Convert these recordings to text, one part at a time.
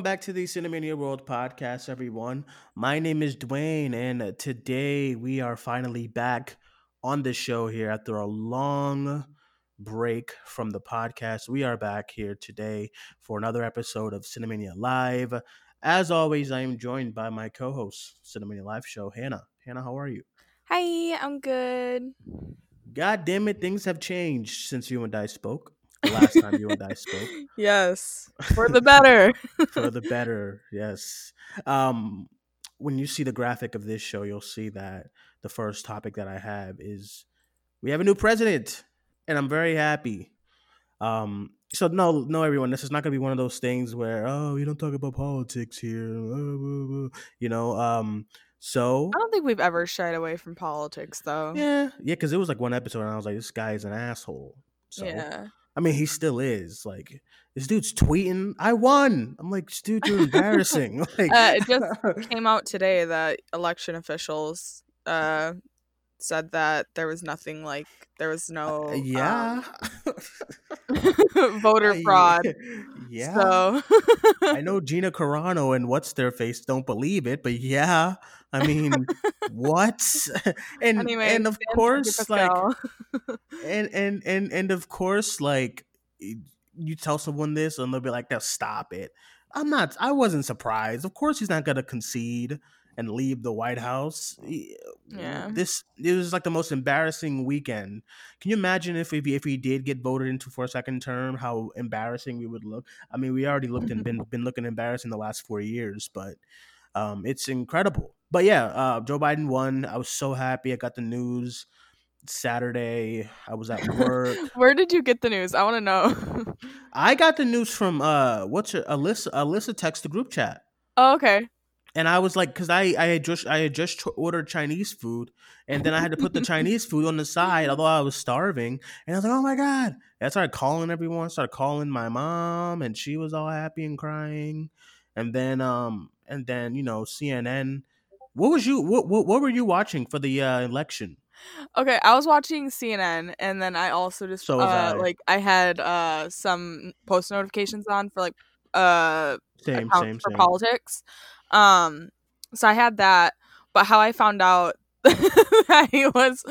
Welcome back to the Cinemania World podcast, everyone. My name is Duane, and today we are finally back on the show here after a long break from the podcast. We are back here today for another episode of Cinemania Live. As always, I am joined by my co-host, Cinemania Live Show, Hannah. Hannah, how are you? Hi, I'm good. God damn it, things have changed since you and I spoke. The last time you and I spoke. Yes, for the better. for the better yes um when you see the graphic of this show you'll see that the first topic that i have is we have a new president and i'm very happy um so no no everyone this is not going to be one of those things where oh we don't talk about politics here you know um so I don't think we've ever shied away from politics, though. yeah yeah because it was like one episode and i was like this guy is an asshole so yeah. I mean, he still is. Like this dude's tweeting, "I won." I'm like, dude, you're embarrassing. like, Uh, it just came out today that election officials uh, said that there was nothing like there was no Uh, um, yeah, voter fraud. Yeah, So I know Gina Carano and what's their face don't believe it, but yeah, I mean, what? and anyway, and of course, like, and and and and of course, like, you tell someone this, and they'll be like, "Now stop it." I'm not. I wasn't surprised. Of course, he's not gonna concede and leave the White House. Yeah. This it was like the most embarrassing weekend. Can you imagine if if he, if he did get voted into for a second term, how embarrassing we would look? I mean, we already looked and been been looking embarrassing the last four years, but um, it's incredible. But yeah, uh, Joe Biden won. I was so happy. I got the news Saturday. I was at work. Where did you get the news? I want to know. I got the news from uh, what's her Alyssa? Alyssa text the group chat. oh, okay. And I was like, because I I had just I had just ordered Chinese food, and then I had to put the Chinese food on the side, although I was starving, and I was like, oh my god! And I started calling everyone, started calling my mom, and she was all happy and crying, and then um and then you know CNN. What was you what what, what were you watching for the uh, election? Okay, I was watching CNN and then I also just So uh I. like I had uh some post notifications on for like uh Same accounts same for same. politics. Um so I had that, but how I found out that he was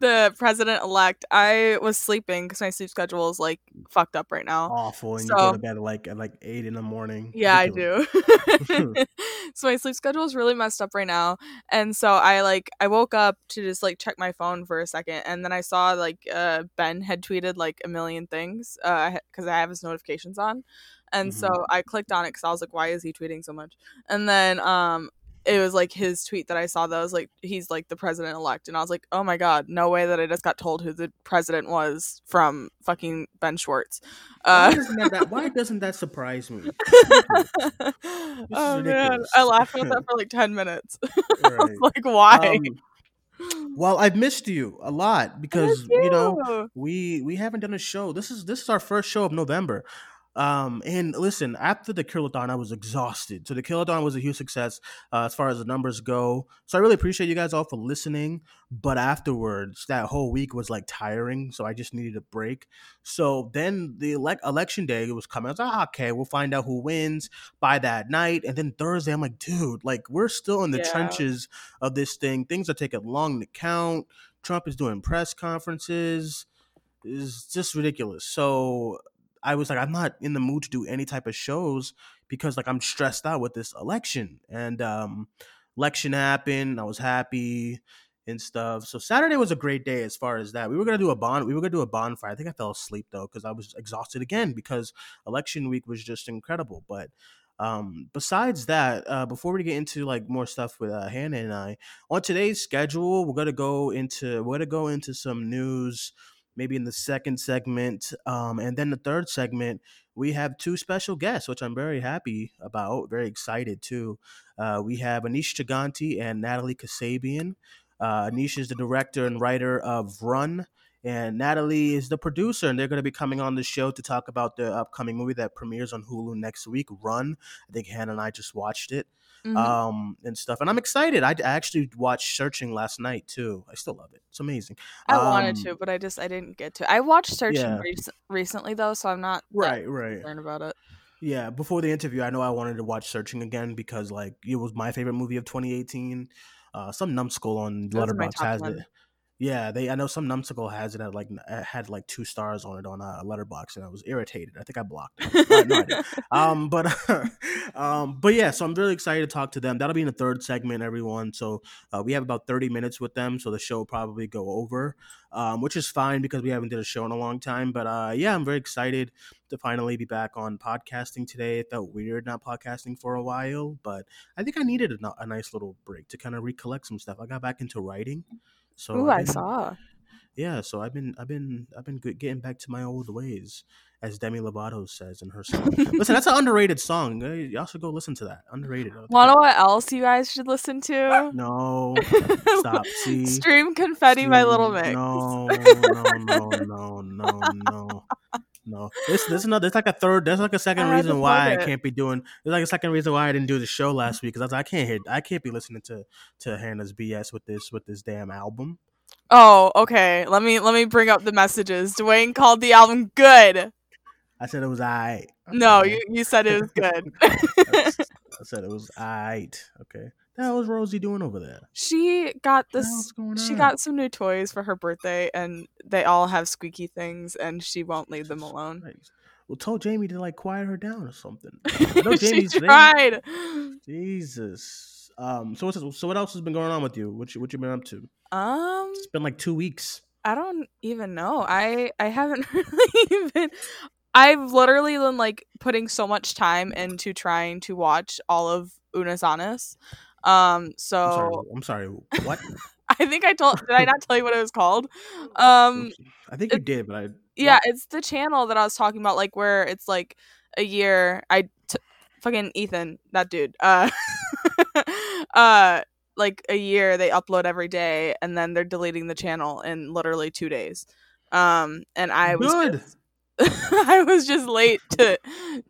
the president elect, I was sleeping because my sleep schedule is like fucked up right now. Awful, and you go to bed at like at like eight in the morning. Yeah, I do. so my sleep schedule is really messed up right now. And so I like I woke up to just like check my phone for a second and then I saw like uh Ben had tweeted like a million things uh cuz I have his notifications on. And so Mhm. I clicked on it cuz I was like why is he tweeting so much? And then um it was like his tweet that I saw that was like he's like the president elect and I was like oh my god no way that I just got told who the president was from fucking Ben Schwartz. Why Uh doesn't that, why doesn't that surprise me? oh man. I laughed about that for like ten minutes. Right. like, why? Um, well, I've missed you a lot because miss you know we we haven't done a show. This is this is our first show of November. Um, and listen, after the Killathon, I was exhausted. So the Killathon was a huge success uh, as far as the numbers go. So I really appreciate you guys all for listening. But afterwards, that whole week was like tiring. So I just needed a break. So then the elec election day was coming. I was like, ah, okay, we'll find out who wins by that night. And then Thursday, I'm like, dude, like we're still in the Yeah. trenches of this thing. Things are taking long to count. Trump is doing press conferences. Is just ridiculous. So I was like, I'm not in the mood to do any type of shows because like I'm stressed out with this election. And um election happened. I was happy and stuff. So Saturday was a great day as far as that. We were gonna do a bond. We were gonna do a bonfire. I think I fell asleep though because I was exhausted again because election week was just incredible. But um, besides that, uh, before we get into like more stuff with uh, Hannah and I, on today's schedule, we're gonna go into we're gonna go into some news maybe in the second segment. Um, and then the third segment, we have two special guests, which I'm very happy about, very excited too. Uh, we have Aneesh Chaganty and Natalie Qasabian. Uh, Aneesh is the director and writer of Run, and Natalie is the producer, and they're going to be coming on the show to talk about the upcoming movie that premieres on Hulu next week, Run. I think Hannah and I just watched it. Mhm. Um, and stuff, and I'm excited. I I actually watched Searching last night too. I still love it. It's amazing. I wanted Um, to, but I just I didn't get to. I watched Searching Yeah. rec- recently though, so I'm not Right, right. concerned about it. Yeah, before the interview, I know I wanted to watch Searching again because like it was my favorite movie of 2018. Uh, some numbskull on That was my Letterboxd has one. it. Yeah, they I know some numbskull has it at like uh, had like two stars on it on a Letterboxd, and I was irritated. I think I blocked it. Uh, no, Um, but um, but yeah, so I'm really excited to talk to them. That'll be in the third segment, everyone. So uh, we have about 30 minutes with them, so the show will probably go over, um, which is fine because we haven't did a show in a long time. But uh, yeah, I'm very excited to finally be back on podcasting today. It felt weird not podcasting for a while, but I think I needed a, a nice little break to kind of recollect some stuff. I got back into writing, so Ooh, I've I saw. yeah, so I've been I've been I've been getting back to my old ways, as Demi Lovato says in her song. listen, that's an underrated song. Y'all should go listen to that. Underrated. Wanna know what else you guys should listen to? No, stop. See, Stream Confetti by Little Mix. No, no, no, no, no, no. This this is not. There's like a third. There's like a second I reason why plug I can't be doing. There's like a second reason why I didn't do the show last week because I was like, I can't hear. I can't be listening to to Hannah's BS with this with this damn album. Oh, okay. Let me let me bring up the messages. Duane called the album good. I said it was alright. No, you, you said it was good. I said it was alright. Okay. The hell is Rosie doing over there? she got this she got some new toys for her birthday and they all have squeaky things and she won't leave them alone. Well, told Jamie to like quiet her down or something. She Jamie's- Jamie- tried. Jesus. Um. So what's so what else has been going on with you? What you what you been up to? Um It's been like two weeks. I don't even know. I I haven't really even I've literally been like putting so much time into trying to watch all of Unas Um I'm sorry. so I'm sorry. What? I think I told did I not tell you what it was called? Um I think you did, but I. yeah, it's the channel that I was talking about like where it's like a year I t- fucking Ethan, that dude. Uh uh like a year they upload every day and then they're deleting the channel in literally 2 days. Um and I was Good. just- I was just late to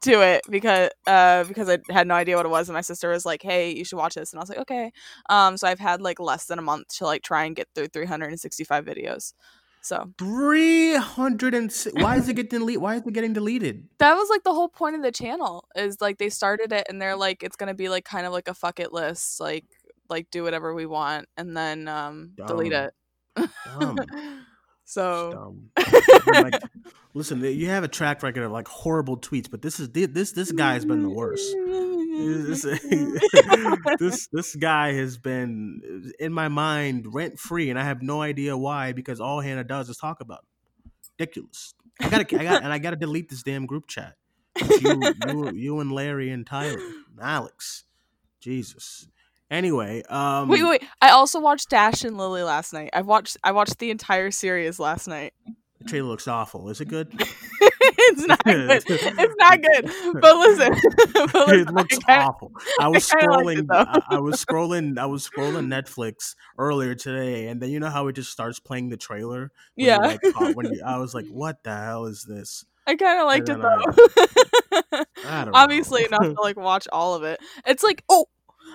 to it because uh because I had no idea what it was and my sister was like, "Hey, you should watch this." And I was like, "Okay." Um so I've had like less than a month to like try and get through 365 videos. So, Three hundred and six. Why is it getting deleted? Why is it getting deleted? that was like the whole point of the channel is like they started it and they're like it's going to be like kind of like a fuck it list, like like do whatever we want and then um delete Dumb. it. So, like, listen, you have a track record of like horrible tweets, but this is this this guy has been the worst. This, this this guy has been uh, in my mind rent free, and I have no idea why. Because all Hannah does is talk about it. ridiculous. I gotta, I got, and I gotta delete this damn group chat. You, you, you, and Larry and Tyler, and Alex. Jesus. Anyway, um, Wait, wait. I also watched Dash and Lily last night. I watched I watched the entire series last night. the trailer looks awful. Is it good? it's not good. It's not good. But listen, but listen it looks I awful. I was scrolling. I, I was scrolling. I was scrolling Netflix earlier today, and then you know how it just starts playing the trailer. Yeah. like, when you, I was like, "What the hell is this?" I kind of liked it though. I don't Obviously know. enough to like watch all of it. It's like, oh,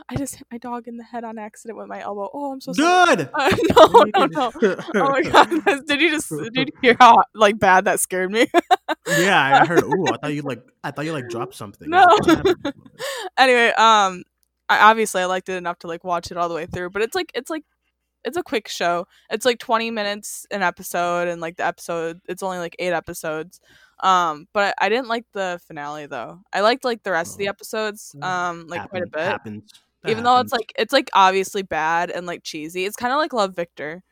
I just hit my dog in the head on accident with my elbow. Oh, I'm so sorry. Good. Uh, no, no, no. Oh my god! Did you just did you hear how like bad that scared me? yeah, I heard. Ooh, I thought you like. I thought you like dropped something. No. Anyway, um, I, obviously I liked it enough to like watch it all the way through, but it's like it's like it's a quick show. It's like 20 minutes an episode, and like the episode, it's only like eight episodes. Um, but I, I didn't like the finale though. I liked like the rest of the Oh. episodes, Mm. um, like quite a bit. Happens. That Even though it's like it's like obviously bad and like cheesy. It's kind of like Love Victor,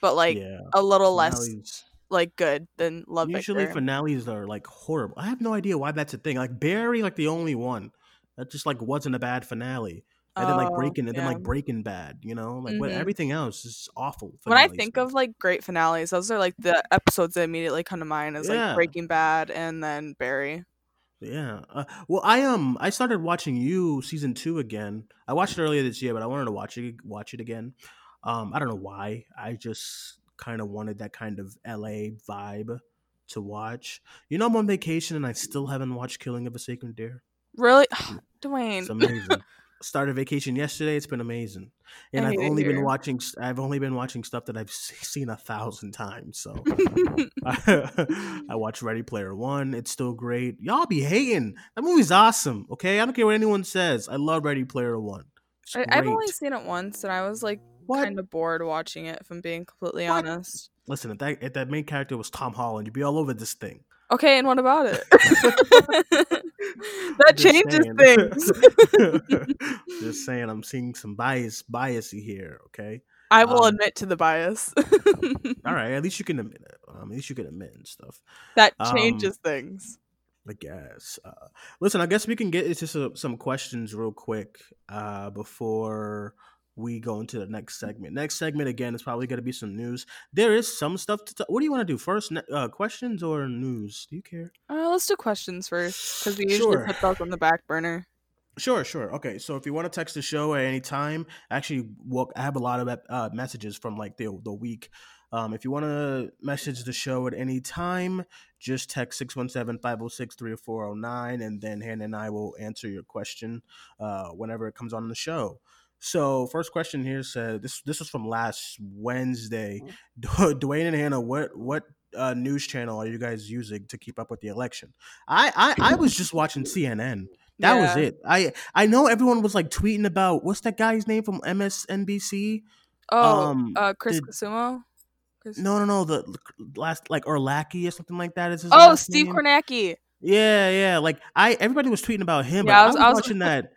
but like yeah, a little less finales- like good than Love Usually Victor. finales are like horrible. I have no idea why that's a thing. Like Barry, like the only one that just like wasn't a bad finale. and then like Oh, Breaking, and then like Breaking Bad. You know, like what Mhm. everything else is awful. When I think of like great finales, those are like the episodes that immediately come to mind is Yeah. like Breaking Bad and then Barry. Yeah. Uh, well, I um I started watching you season two again. I watched it earlier this year, but I wanted to watch it watch it again. Um, I don't know why. I just kind of wanted that kind of LA vibe to watch. You know, I'm on vacation and I still haven't watched Killing of a Sacred Deer. Really, Duane. It's amazing. Started vacation yesterday. It's been amazing, and I I've only been watching. I've only been watching stuff that I've seen a thousand times. So I watched Ready Player One. It's still great. Y'all be hating. That movie's awesome. Okay, I don't care what anyone says. I love Ready Player One. I, I've only seen it once, and I was like kind of bored watching it. If I'm being completely What? honest. Listen, if that if that main character was Tom Holland, you'd be all over this thing. Okay, and what about it? that Just changes saying. things. Just saying, I'm seeing some bias biasy here. Okay. I will Um, admit to the bias. All right. At least you can admit it. Um, at least you can admit and stuff. that Um, changes things. I guess. Uh, listen, I guess we can get into some, some questions real quick uh, before we go into the next segment. Next segment again is probably going to be some news. There is some stuff to. T- what do you want to do first? Ne- uh, questions or news? Do you care? Uh, let's do questions first because we usually Sure. put those on the back burner. Sure, sure. Okay, so if you want to text the show at any time, actually, well, I have a lot of uh, messages from like the the week. Um, if you want to message the show at any time, just text 617-506-3409 and then Hannah and I will answer your question uh, whenever it comes on the show. So, first question here said this this was from last Wednesday. Duane and Hannah, what what uh, news channel are you guys using to keep up with the election? I I, I was just watching CNN. That was it. I I know everyone was like tweeting about what's that guy's name from MSNBC? Oh, Um, uh, Chris Cuomo. Chris- No, no, no. The last like Orlaki or something like that is his Oh, Steve name. Kornacki. Yeah, yeah. Like I, everybody was tweeting about him. Yeah, but I I was- was, I was- watching that.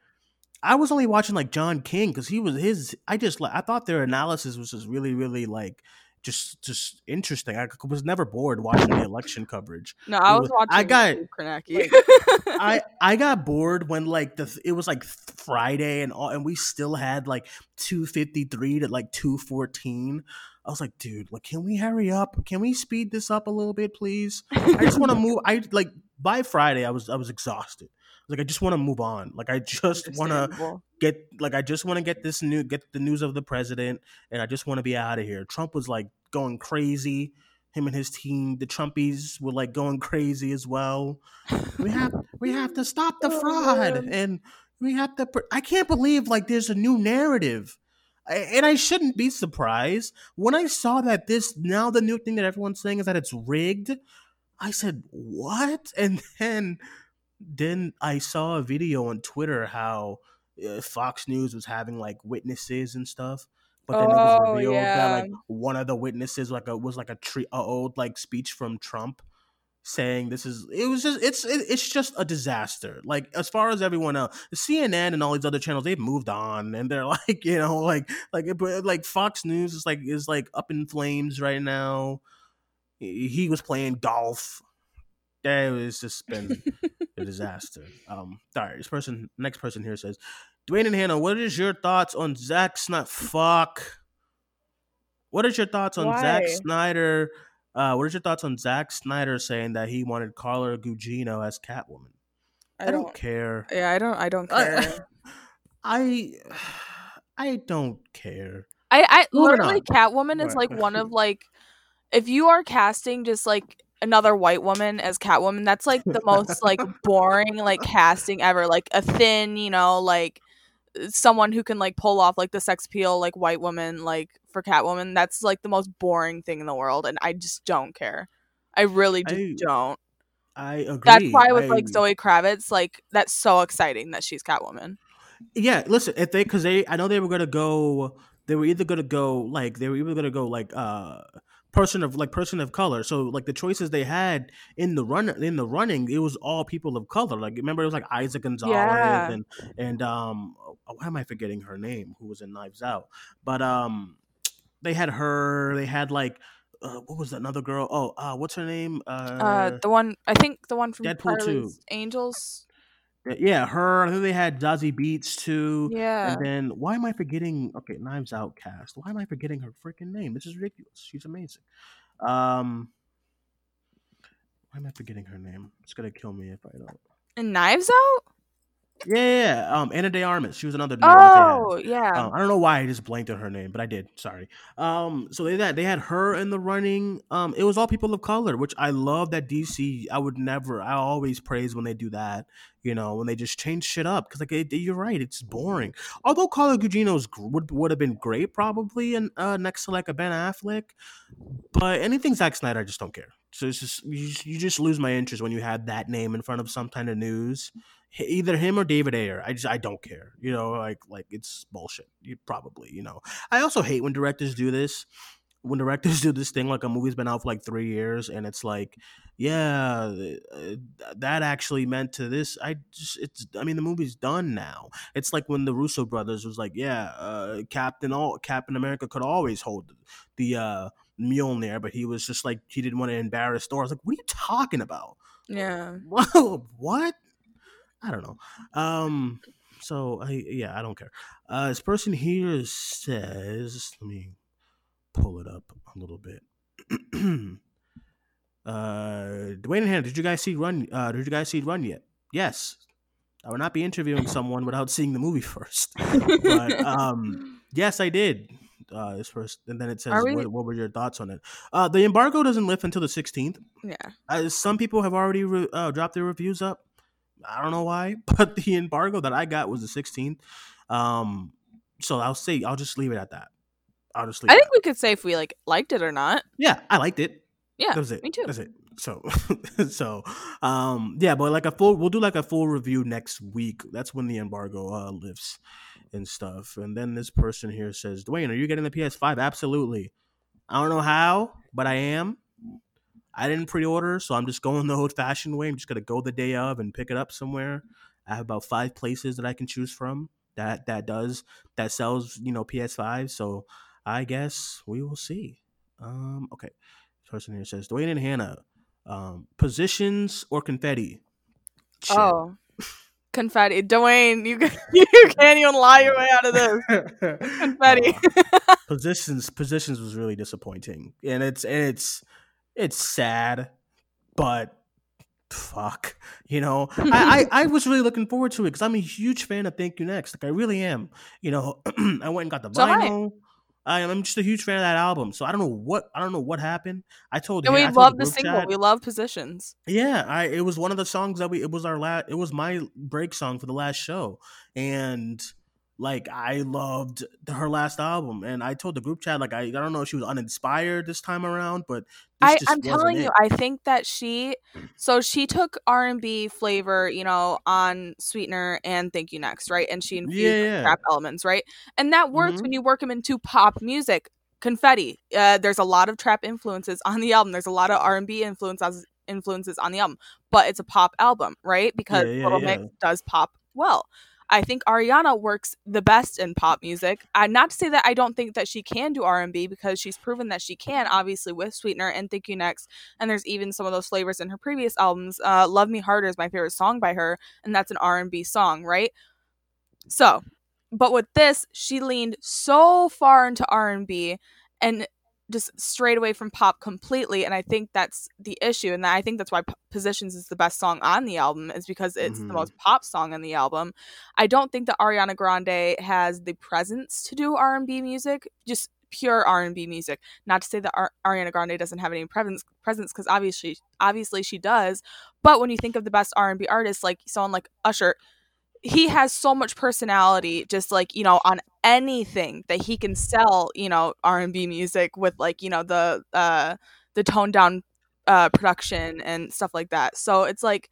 I was only watching like John King because he was his. I just like I thought their analysis was just really, really like just just interesting. I was never bored watching the election coverage. No, I was was- watching. I got- Kornacki. I I got bored when like the it was like Friday and all, and we still had like two fifty three to like two fourteen. I was like, dude, like, can we hurry up? Can we speed this up a little bit, please? I just want to move. I like by Friday, I was I was exhausted. Like, I just want to move on. Like, I just want to get like I just want to get this new get the news of the president, and I just want to be out of here. Trump was like going crazy. Him and his team, the Trumpies, were like going crazy as well. We have we have to stop the fraud, and we have to. I can't believe like there's a new narrative, and I shouldn't be surprised when I saw that this now the new thing that everyone's saying is that it's rigged. I said what, and then then I saw a video on Twitter how uh, Fox News was having like witnesses and stuff. But then it was Oh, revealed that like one of the witnesses like a, was like a tre- a old like speech from Trump saying this is it was just it's it, it's just a disaster. Like as far as everyone else, CNN and all these other channels they've moved on and they're like you know like like like Fox News is like is like up in flames right now. He was playing golf. Yeah, It was just been a disaster. Um, all right, this person, next person here says, Duane and Hannah, what is your thoughts on Zack Snyder? Fuck. What is your thoughts on Zack Snyder? Uh, what is your thoughts on Zack Snyder saying that he wanted Carla Gugino as Catwoman? I, don't, care. Yeah, I don't. I don't care. I, I don't care. I, I literally. Catwoman is Right. like one of like if you are casting just like another white woman as Catwoman, that's like the most like boring like casting ever. Like a thin, you know, like someone who can like pull off like the sex appeal like white woman like for Catwoman. That's like the most boring thing in the world and I just don't care. I really just I- don't. I agree. That's why with like Zoe Kravitz, like that's so exciting that she's Catwoman. Yeah, listen, if they because they I know they were gonna go they were either gonna go like they were either gonna go like uh person of like person of color. So like the choices they had in the run in the running, it was all people of color. Like remember it was like Eiza Gonzalez Yeah. and and um why am I forgetting her name? Who was in Knives Out? But um they had her. They had like uh, what was that another girl? Oh, uh, what's her name? Uh, Uh, the one I think the one from Deadpool 2. Angels. Yeah, her. I think they had Zazie Beetz too. Yeah. And then why am I forgetting? Okay, Knives Out cast. Why am I forgetting her freaking name? This is ridiculous. She's amazing. Um, why am I forgetting her name? It's gonna kill me if I don't. And Knives Out? Yeah, yeah, yeah. Um, Ana de Armas. She was another. new one that they had. Oh, yeah. Um, I don't know why I just blanked on her name, but I did. Sorry. Um, so they had they had her in the running. Um, it was all people of color, which I love. That DC. I would never. I always praise when they do that. You know, when they just change shit up because like it, you're right, it's boring. Although Carla Gugino's gr- would would have been great probably, and uh, next to like a Ben Affleck, but anything Zack Snyder, I just don't care. So it's just you, you just lose my interest when you have that name in front of some kind of news. Either him or David Ayer. I just I don't care. You know, like like it's bullshit. You probably you know. I also hate when directors do this. When directors do this thing, like a movie's been out for like three years, and it's like, yeah, uh, that actually meant to this. I just, it's. I mean, the movie's done now. It's like when the Russo brothers was like, yeah, uh, Captain all Captain America could always hold the uh, Mjolnir, but he was just like he didn't want to embarrass Thor. I was like, what are you talking about? Yeah. Whoa, what? I don't know. Um, so I yeah, I don't care. Uh, this person here says, let me pull it up a little bit. uh, Duane and Hannah, did you guys see Run? Uh, did you guys see Run yet? Yes. I would not be interviewing someone without seeing the movie first. but um, yes, I did. Uh, this first, and then it says, we- what, "What were your thoughts on it?" Uh, the embargo doesn't lift until the sixteenth. Yeah. Uh, some people have already re- uh, dropped their reviews up. I don't know why, but the embargo that I got was the 16th. Um, so I'll say I'll just leave it at that. I'll just leave. I think we could say if we like liked it or not. yeah, I liked it. Yeah. That was it. Me too. That's it. So, so, um, yeah, but like a full, we'll do like a full review next week. That's when the embargo uh lifts and stuff. And then this person here says, Duane, are you getting the PS5? Absolutely. I don't know how, but I am. I didn't pre-order, so I'm just going the old-fashioned way. I'm just gonna go the day of and pick it up somewhere. I have about five places that I can choose from that that does that sells you know PS5. So I guess we will see. Um, okay. Person here says Duane and Hannah, um, positions or confetti. Shit. Oh. Confetti. Duane, you you can't even lie your way out of this. Confetti. Uh, positions positions was really disappointing, and it's and it's it's sad, but fuck, you know, I, I I was really looking forward to it because I'm a huge fan of Thank You Next. Like I really am. You know, I went and got the So vinyl. I am I'm just a huge fan of that album. So I don't know what I don't know what happened. I told and Han- we I love the group single. chat- We love positions. yeah, I it was one of the songs that we it was our last it was my break song for the last show. And like I loved her last album and I told the group chat like I, I don't know if she was uninspired this time around, but this I, wasn't telling you. I think that she, so she took R and B flavor, you know, on Sweetener and Thank You Next, right? And she infused Yeah, like, trap elements, right? And that works Mhm. when you work them into pop music. Confetti. Uh, there's a lot of trap influences on the album. There's a lot of R and B influences influences on the album, but it's a pop album, right? Because Yeah, yeah, Little. Mix does pop well. I think Ariana works the best in pop music. Uh, not to say that I don't think that she can do R and B because she's proven that she can, obviously with Sweetener and Thank You Next, and there's even some of those flavors in her previous albums. Uh, Love Me Harder is my favorite song by her, and that's an R and B song, right? So, but with this, she leaned so far into R and B and just strayed away from pop completely. And I think that's the issue, and I think that's why P- Positions is the best song on the album, is because it's the Mhm. most pop song on the album. I don't think that Ariana Grande has the presence to do R and B music, just pure R and B music. Not to say that Ar- Ariana Grande doesn't have any presence, presence, because obviously, obviously she does. But when you think of the best R and B artists, like someone like Usher, he has so much personality just like you know on anything that he can sell you know r&b music with like you know the uh the toned down uh production and stuff like that. So it's like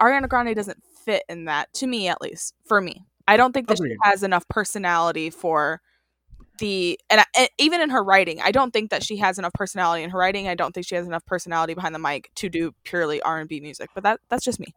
ariana grande doesn't fit in that to me at least for me. I don't think that Agreed. she has enough personality for the and, I, and even in her writing i don't think that she has enough personality in her writing. I don't think she has enough personality behind the mic to do purely r&b music but that that's just me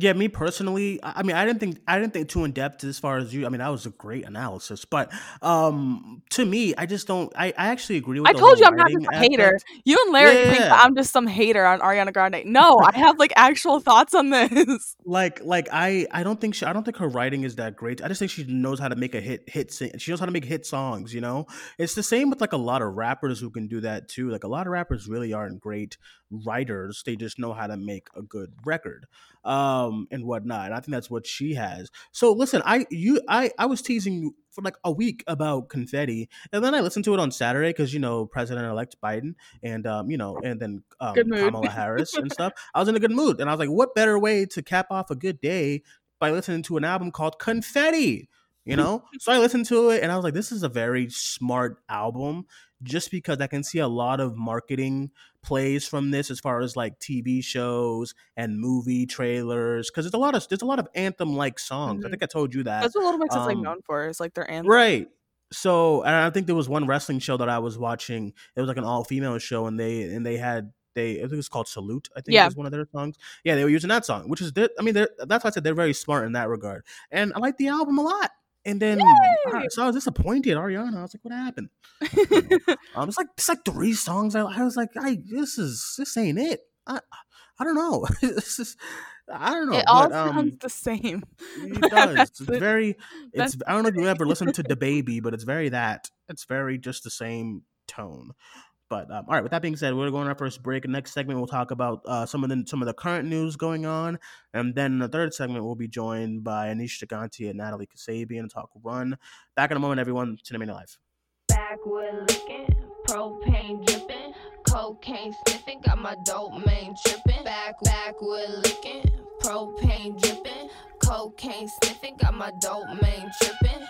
Yeah, me personally, I mean, I didn't think I didn't think too in depth as far as you. I mean, that was a great analysis, but um, to me, I just don't. I, I actually agree with I told you I'm not just a hater. You and Larry think that I'm just some hater on Ariana Grande. No, I have like actual thoughts on this. Like, like I, I don't think she, I don't think her writing is that great. I just think she knows how to make a hit, hit. Sing, she knows how to make hit songs. You know, it's the same with like a lot of rappers who can do that too. Like a lot of rappers really aren't great writers. They just know how to make a good record, um, and whatnot. And I think that's what she has. So listen, I, you, I, I was teasing you for like a week about confetti, and then I listened to it on Saturday because you know President-elect Biden and um, you know, and then um, Kamala Harris and stuff. I was in a good mood, and I was like, what better way to cap off a good day by listening to an album called Confetti? You know, so I listened to it, and I was like, this is a very smart album, just because I can see a lot of marketing plays from this as far as like TV shows and movie trailers because there's a lot of there's a lot of anthem like songs. I Mhm. think I told you that. That's what Little Mix is like Um, known for. Is like their anthem. Right. So, and I think there was one wrestling show that I was watching. It was like an all female show, and they and they had they I think it was called Salute. I think Yeah. was one of their songs. Yeah, they were using that song, which is I mean, they're, that's why I said they're very smart in that regard. And I like the album a lot. And then Yay! so I was disappointed, Ariana. I was like, what happened? Um, it's like it's like three songs. I, I was like, I this is this ain't it. I I don't know. this is I don't know. it all but, um, sounds the same. it does. It's it. very. It's. I don't know if you ever listened to the baby, but it's very that. It's very just the same tone. But um, all right. With that being said, we're going to our first break. Next segment, we'll talk about uh, some of the some of the current news going on, and then in the third segment, we'll be joined by Aneesh Chaganty and Natalie Qasabian to talk run. Back in a moment, everyone. Cinemania Live. Backwood looking, propane dripping, cocaine sniffing, got my dope main tripping. Back backwood looking, propane dripping, cocaine sniffing, got my dope main tripping.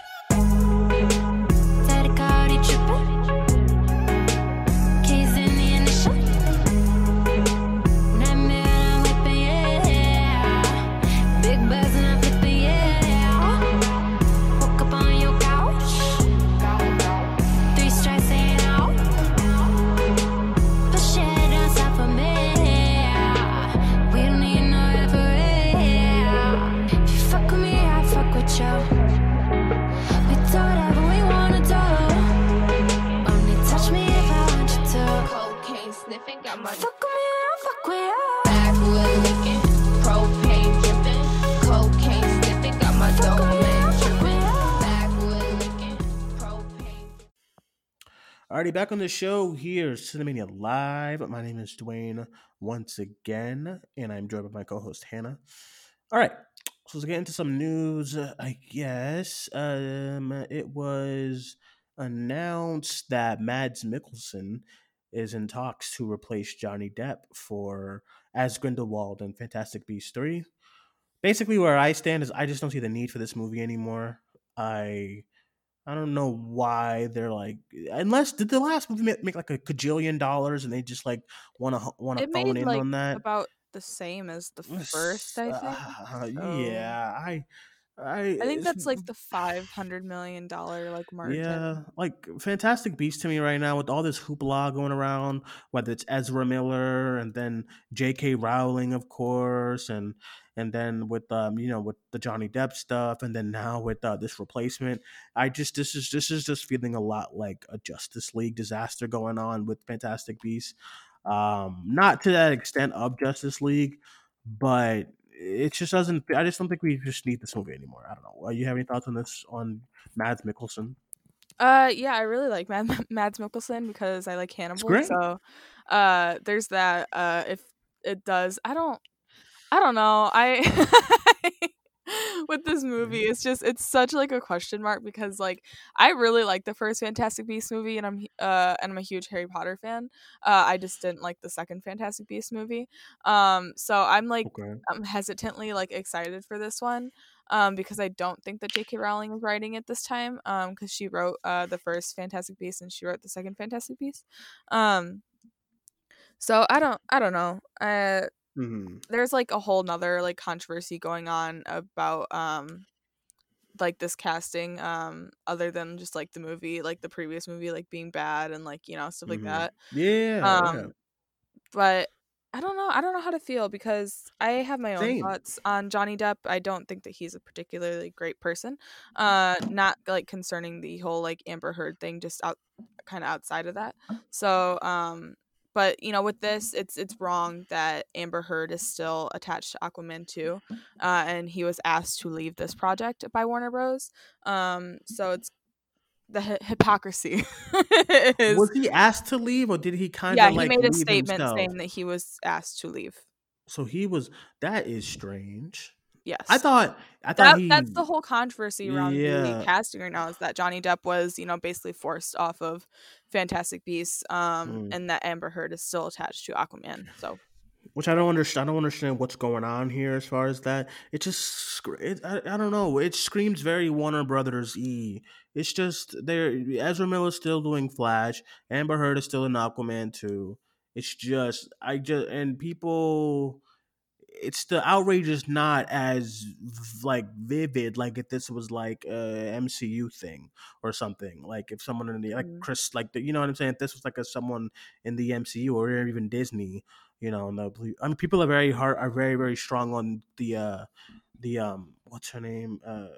Alrighty, back on the show here, Cinemania Live. My name is Duane once again, and I'm joined by my co-host Hannah. All right, so let's get into some news. I guess um, it was announced that Mads Mikkelsen is in talks to replace Johnny Depp for as Grindelwald in Fantastic Beasts three. Basically, where I stand is I just don't see the need for this movie anymore. I I don't know why they're like unless did the last movie make, make like a cajillion dollars and they just like want to want to phone in like on that. about the same as the first. I think. Uh, So- yeah, I I I think that's like the five hundred million dollar like margin. yeah, like Fantastic Beasts to me right now with all this hoopla going around, whether it's Ezra Miller and then J.K. Rowling, of course, and and then with um you know with the Johnny Depp stuff, and then now with uh, this replacement, I just this is this is just feeling a lot like a Justice League disaster going on with Fantastic Beasts. Um, not to that extent of Justice League, but it just doesn't. I just don't think we just need this movie anymore. I don't know. Uh, you have any thoughts on this on Mads Mikkelsen? Uh, yeah, I really like Mad- Mads Mikkelsen because I like Hannibal. great. So, uh, there's that. Uh, if it does, I don't, I don't know. I with this movie, Mm-hmm. it's just it's such like a question mark because like I really like the first Fantastic Beast movie, and I'm uh and I'm a huge Harry Potter fan. Uh, I just didn't like the second Fantastic Beast movie. Um, so I'm like Okay. I'm hesitantly like excited for this one um, because I don't think that J.K. Rowling is writing it this time um, because she wrote uh, the first Fantastic Beast and she wrote the second Fantastic Beast. Um, so I don't I don't know. Uh, hmm there's like a whole nother like controversy going on about um like this casting um other than just like the movie like the previous movie like being bad and like you know stuff like Mhm. that Yeah. um but I don't know. I don't know how to feel because I have my own Same. thoughts on Johnny Depp. I don't think that he's a particularly great person. Uh, not like concerning the whole like Amber Heard thing, just out kind of outside of that. So, um, but you know, with this, it's it's wrong that Amber Heard is still attached to Aquaman 2, uh, and he was asked to leave this project by Warner Bros. Um, so it's the hy- hypocrisy. is, Was he asked to leave, or did he kind of yeah, like he made a statement himself? saying that he was asked to leave. So he was. That is strange. Yes, I thought. I thought that, he. that's the whole controversy around the Yeah. lead casting right now is that Johnny Depp was, you know, basically forced off of Fantastic Beasts, um, Mm. and that Amber Heard is still attached to Aquaman. So which I don't understand. I don't understand what's going on here as far as that. It just, it, I, I don't know. It screams very Warner Brothers e. It's just there. Ezra Miller's still doing Flash. Amber Heard is still in Aquaman too. It's just I just and people. It's the outrage is not as like vivid like if this was like a MCU thing or something like if someone in the like Mm. Chris like the, you know what I'm saying if this was like a someone in the MCU or even Disney you know and the I mean people are very hard are very very strong on the uh the um what's her name uh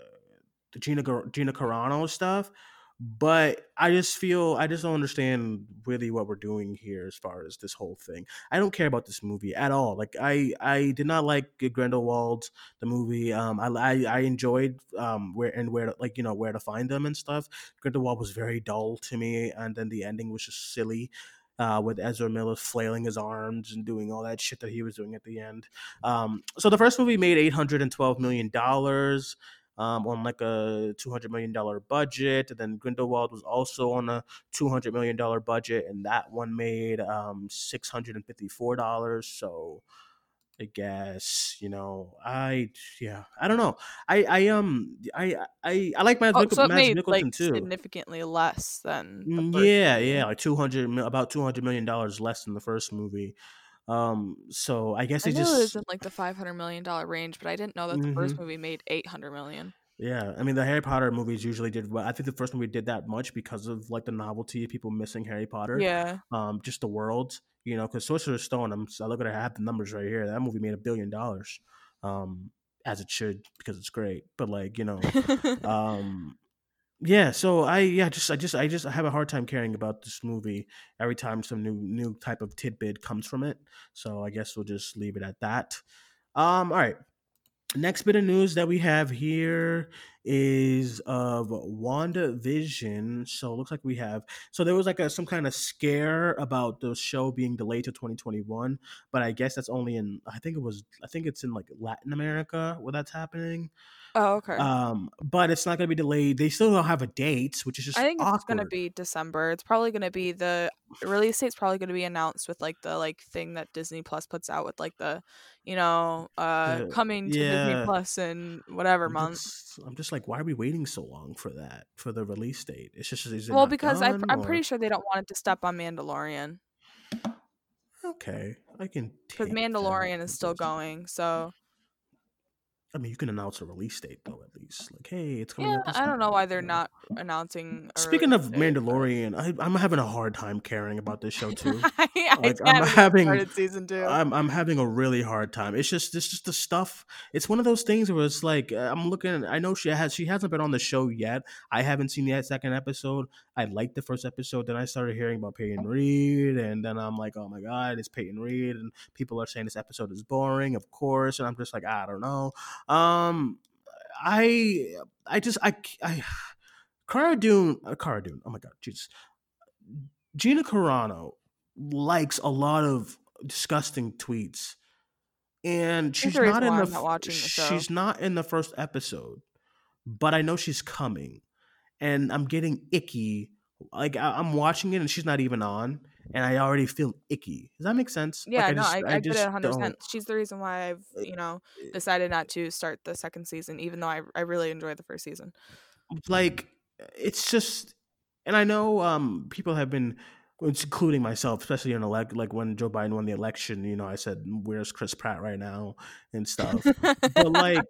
the Gina Gina Carano stuff but I just feel I just don't understand really what we're doing here as far as this whole thing. I don't care about this movie at all. Like I I did not like Grindelwald the movie. Um I I, I enjoyed um where and where like you know where to find them and stuff. Grindelwald was very dull to me and then the ending was just silly. Uh, with Ezra Miller flailing his arms and doing all that shit that he was doing at the end. Um, so the first movie made eight hundred and twelve million dollars um, on like a two hundred million dollar budget, and then Grindelwald was also on a two hundred million dollar budget, and that one made um, six hundred and fifty four dollars. So I guess you know I yeah I don't know I I um I I I like Mads, oh, Mikkel- so Mads like too. significantly less than the Mm, Yeah, movie. yeah, like two hundred, about two hundred million dollars less than the first movie. Um, so I guess I they knew it was just, in like the five hundred million dollar range, but I didn't know that the first Mhm. movie made eight hundred million. yeah. I mean, the Harry Potter movies usually did well. I think the first movie did that much because of like the novelty of people missing Harry Potter. Yeah, Um, just the world, you know, because Sorcerer's Stone. I'm I look at it, I have the numbers right here. That movie made a billion dollars, um, as it should because it's great. But like you know, um yeah so i yeah just i just i just I have a hard time caring about this movie every time some new new type of tidbit comes from it so i guess we'll just leave it at that. Um all right next bit of news that we have here is of WandaVision. So it looks like we have so there was like a some kind of scare about the show being delayed to 2021, but I guess that's only in I think it was I think it's in like Latin America where that's happening. oh okay. Um, but it's not gonna be delayed. They still don't have a date, which is just I think it's gonna be December. It's probably gonna be the release date's probably gonna be announced with like the like thing that Disney Plus puts out with like the, you know, uh The- coming to Disney yeah. Plus in whatever I'm month. just, I'm just like, why are we waiting so long for that for the release date? It's just is it Well, because I, I'm or- pretty sure they don't want it to step on Mandalorian okay. I can because Mandalorian is still going. So I mean, you can announce a release date though, at least. Like, hey, it's coming. yeah, out this I don't know why they're not announcing. Speaking of release date, but- Mandalorian, I, I'm having a hard time caring about this show too. I, I Like, I'm having- started season two. I'm I'm having a really hard time. It's just it's just the stuff. It's one of those things where it's like uh, I'm looking. I know she has she hasn't been on the show yet. I haven't seen the second episode. I liked the first episode. Then I started hearing about Peyton Reed, and then I'm like, oh my god, it's Peyton Reed, and people are saying this episode is boring, of course. And I'm just like, I don't know. Um, I I just I I Cara Dune, uh, Cara Dune. Oh my god, Jesus. Gina Carano likes a lot of disgusting tweets, and she's not in the not watching the show. she's not in the first episode, but I know she's coming, and I'm getting icky. Like I, I'm watching it, and she's not even on, and I already feel icky. Does that make sense? Yeah, like, no, just- I, I, get it just 100%. don't- She's the reason why I've, Uh, you know, decided not to start the second season, even though I, I really enjoyed the first season. like it's just and i know um people have been including myself especially in elect like when joe biden won the election you know i said where's chris pratt right now and stuff but like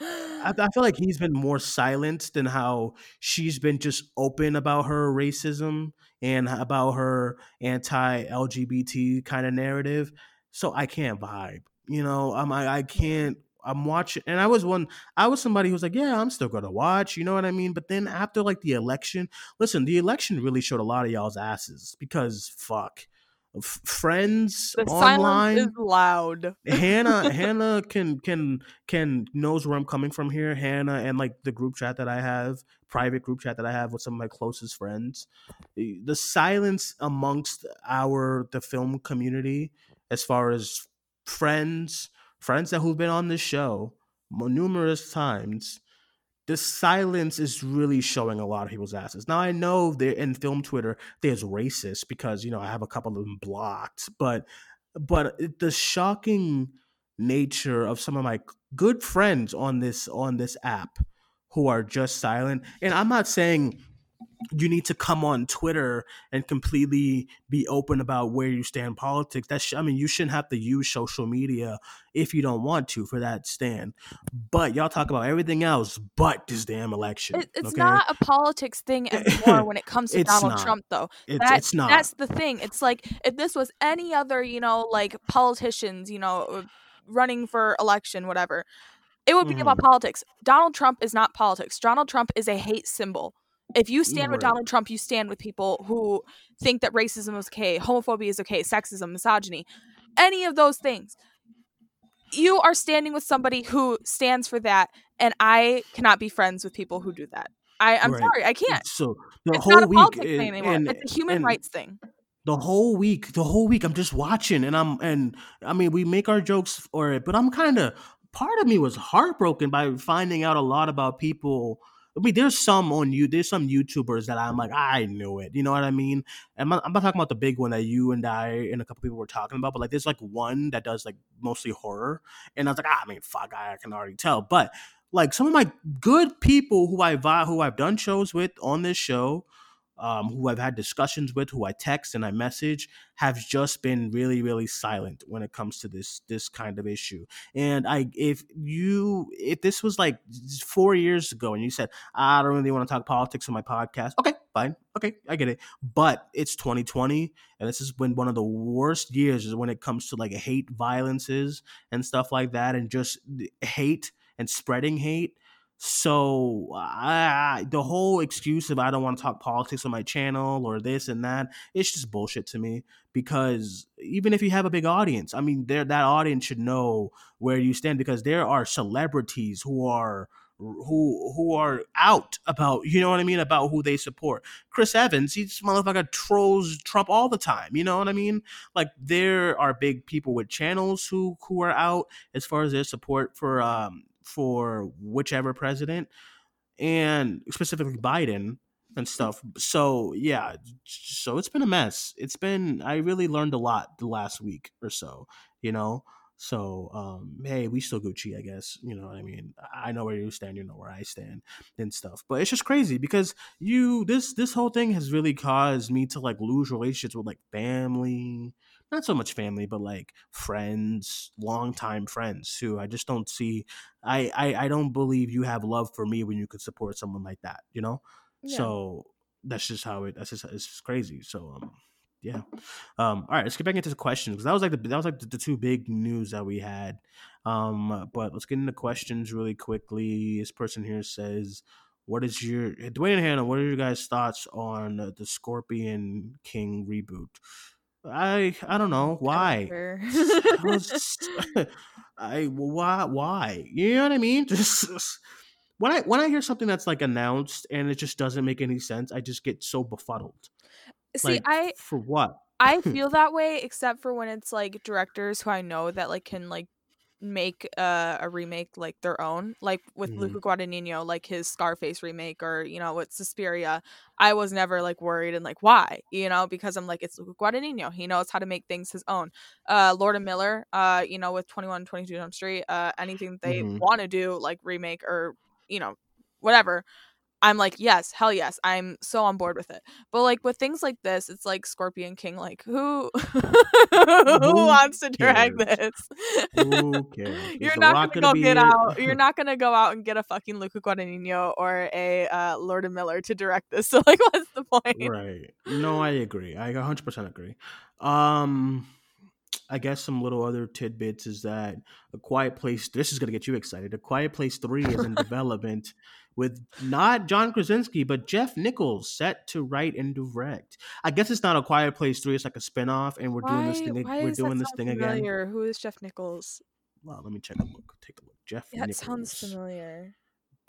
I, I feel like he's been more silent than how she's been just open about her racism and about her anti-lgbt kind of narrative so I can't vibe. You know, I'm I, I can't. I'm watching, and I was one. I was somebody who was like, "Yeah, I'm still gonna watch." You know what I mean? But then after like the election, listen, the election really showed a lot of y'all's asses because fuck, F- friends The online. is loud. Hannah Hannah can can can knows where I'm coming from here. Hannah and like the group chat that I have, private group chat that I have with some of my closest friends. The the silence amongst our the film community as far as friends, friends that who've been on this show numerous times. The silence is really showing a lot of people's asses. Now I know they're in film Twitter. There's racist because you know I have a couple of them blocked, but but the shocking nature of some of my good friends on this on this app who are just silent and i'm not saying you need to come on twitter and completely be open about where you stand in politics that's sh- i mean you shouldn't have to use social media if you don't want to for that stand but y'all talk about everything else but this damn election It, it's okay? not a politics thing anymore when it comes to Donald not. Trump, though. it's, That- it's not That's the thing. It's like if this was any other, you know, like politicians, you know, uh, running for election, whatever, it would be about Mm-hmm. politics. Donald Trump is not politics. Donald Trump is a hate symbol. If you stand with. Donald Trump, you stand with people who think that racism is okay, homophobia is okay, sexism, misogyny, any of those things. You are standing with somebody who stands for that, and I cannot be friends with people who do that. I, I'm Right. sorry, I can't. so the It's whole not a week politics and- thing anymore. and- it's a human and- rights thing. the whole week the whole week i'm just watching and i'm and i mean we make our jokes for it but i'm kind of part of me was heartbroken by finding out a lot about people I mean, there's some on you. There's some YouTubers that I'm like, I knew it. You know what I mean? I'm not, I'm not talking about the big one that you and I and a couple people were talking about, but like, there's like one that does like mostly horror, and I was like, ah, I mean, fuck, I can already tell. But like some of my good people who I who I've done shows with on this show, um, who I've had discussions with, who I text and I message, have just been really, really silent when it comes to this this kind of issue. And I, if you, if this was like four years ago, and you said I don't really want to talk politics on my podcast, okay, fine, okay, I get it. But it's 2020, and this has been one of the worst years is when it comes to like hate violences and stuff like that, and just hate and spreading hate. So the whole excuse of I don't want to talk politics on my channel or this and that, it's just bullshit to me. Because even if you have a big audience, I mean, there that audience should know where you stand because there are celebrities who are who who are out about you know what I mean about who they support. Chris Evans, he's motherfucker trolls Trump all the time. You know what I mean? Like there are big people with channels who who are out as far as their support for um for whichever president and specifically Biden and stuff. So yeah, so it's been a mess. It's been I really learned a lot the last week or so, you know. So um hey, we still Gucci, I guess. You know what I mean? I know where you stand, you know where I stand and stuff. But it's just crazy because you this this whole thing has really caused me to like lose relationships with like family, not so much family, but like friends, longtime friends who I just don't see. I, I I don't believe you have love for me when you could support someone like that, you know. Yeah. So that's just how it. That's just it's just crazy. So um, yeah. Um, all right, let's get back into the questions because that was like the that was like the, the two big news that we had. Um, but let's get into questions really quickly. This person here says, "What is your Duane and Hannah? What are your guys' thoughts on the Scorpion King reboot?" I I don't know why. I was I why why you know what I mean? Just when I when I hear something that's like announced and it just doesn't make any sense, I just get so befuddled. See, like I for what? I feel that way except for when it's like directors who I know that like can like make uh, a remake like their own like with Mhm. Luca Guadagnino like his Scarface remake or you know with Suspiria I was never like worried and like why you know because I'm like it's Luca Guadagnino he knows how to make things his own uh Lord and Miller uh you know with 21 22 Jump Street uh anything they Mhm. want to do like remake or you know whatever I'm like, yes, hell yes, I'm so on board with it. But like with things like this, it's like Scorpion King, like who who wants to direct cares? this? Who cares? You're not gonna go get out. You're not gonna go out and get a fucking Luca Guadagnino or a uh, Lord of Miller to direct this. So like, what's the point? right. No, I agree. I 100% agree. Um I guess some little other tidbits is that A Quiet Place. This is gonna get you excited. A Quiet Place Three is in development with not John Krasinski but Jeff Nichols set to write and direct. I guess it's not A Quiet Place Three. It's like a spinoff, and we're doing this thing. We're doing this thing again. Who is Jeff Nichols? Well, let me check a look. Take a look. Jeff That Nichols. sounds familiar.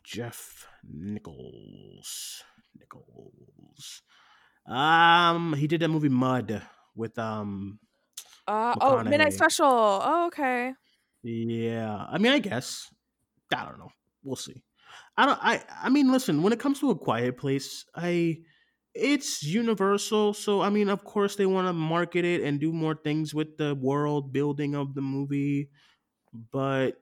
Jeff Nichols. Nichols. Um, he did that movie Mud with um. Uh, oh, Midnight Special. Oh, okay. Yeah, I mean, I guess I don't know. We'll see. I don't. I. I mean, listen. When it comes to a quiet place, I. It's Universal, so I mean, of course, they want to market it and do more things with the world building of the movie. But